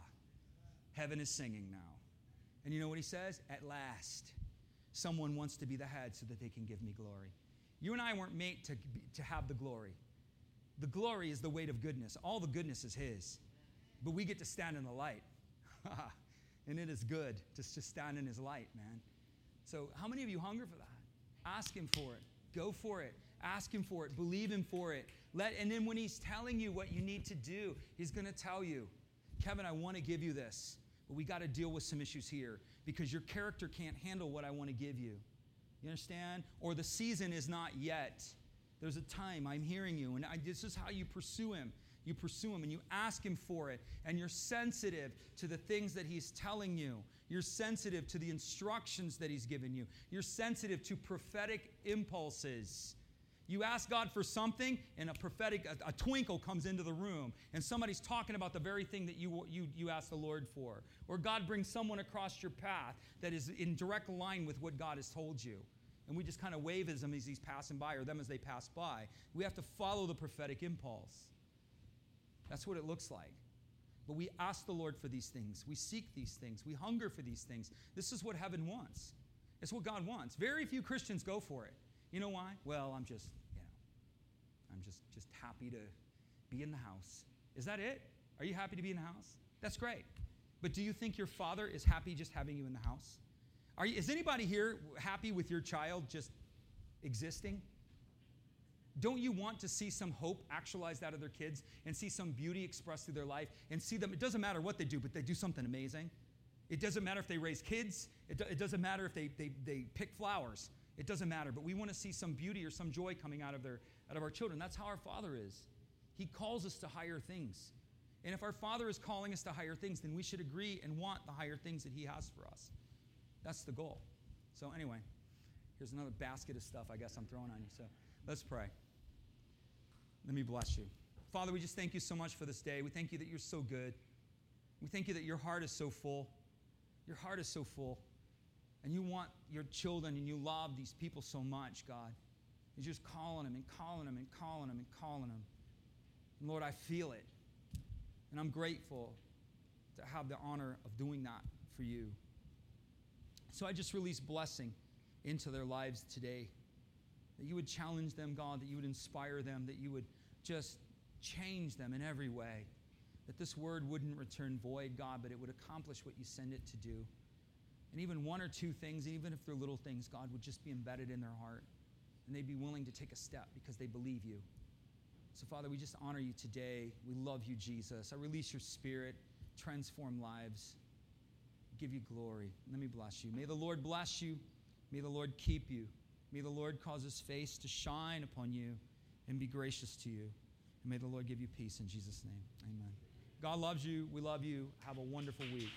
Heaven is singing now. And you know what he says? At last, someone wants to be the head so that they can give me glory. You and I weren't made to, to have the glory. The glory is the weight of goodness. All the goodness is his. But we get to stand in the light. and it is good just to stand in his light, man. So, how many of you hunger for that? Ask him for it. Go for it. Ask him for it. Believe him for it. Let and then when he's telling you what you need to do, he's going to tell you, "Kevin, I want to give you this." But we got to deal with some issues here because your character can't handle what I want to give you. You understand? Or the season is not yet. There's a time. I'm hearing you. And I, this is how you pursue Him. You pursue Him and you ask Him for it. And you're sensitive to the things that He's telling you. You're sensitive to the instructions that He's given you. You're sensitive to prophetic impulses. You ask God for something, and a prophetic, a, a, twinkle comes into the room, and somebody's talking about the very thing that you, you, you asked the Lord for. Or God brings someone across your path that is in direct line with what God has told you. And we just kind of wave at them as he's passing by, or them as they pass by. We have to follow the prophetic impulse. That's what it looks like. But we ask the Lord for these things. We seek these things. We hunger for these things. This is what heaven wants. It's what God wants. Very few Christians go for it. You know why? Well, I'm just I'm just, just happy to be in the house. Is that it? Are you happy to be in the house? That's great. But do you think your father is happy just having you in the house? Are you, is anybody here happy with your child just existing? Don't you want to see some hope actualized out of their kids and see some beauty expressed through their life and see them? It doesn't matter what they do, but they do something amazing. It doesn't matter if they raise kids, it, do, it doesn't matter if they, they, they pick flowers. It doesn't matter, but we want to see some beauty or some joy coming out of, their, out of our children. That's how our Father is. He calls us to higher things. And if our Father is calling us to higher things, then we should agree and want the higher things that He has for us. That's the goal. So, anyway, here's another basket of stuff I guess I'm throwing on you. So, let's pray. Let me bless you. Father, we just thank you so much for this day. We thank you that you're so good. We thank you that your heart is so full. Your heart is so full. And you want your children and you love these people so much, God. You're just calling them and calling them and calling them and calling them. And Lord, I feel it. And I'm grateful to have the honor of doing that for you. So I just release blessing into their lives today. That you would challenge them, God, that you would inspire them, that you would just change them in every way. That this word wouldn't return void, God, but it would accomplish what you send it to do. And even one or two things, even if they're little things, God would just be embedded in their heart. And they'd be willing to take a step because they believe you. So, Father, we just honor you today. We love you, Jesus. I release your spirit, transform lives, give you glory. Let me bless you. May the Lord bless you. May the Lord keep you. May the Lord cause his face to shine upon you and be gracious to you. And may the Lord give you peace in Jesus' name. Amen. God loves you. We love you. Have a wonderful week.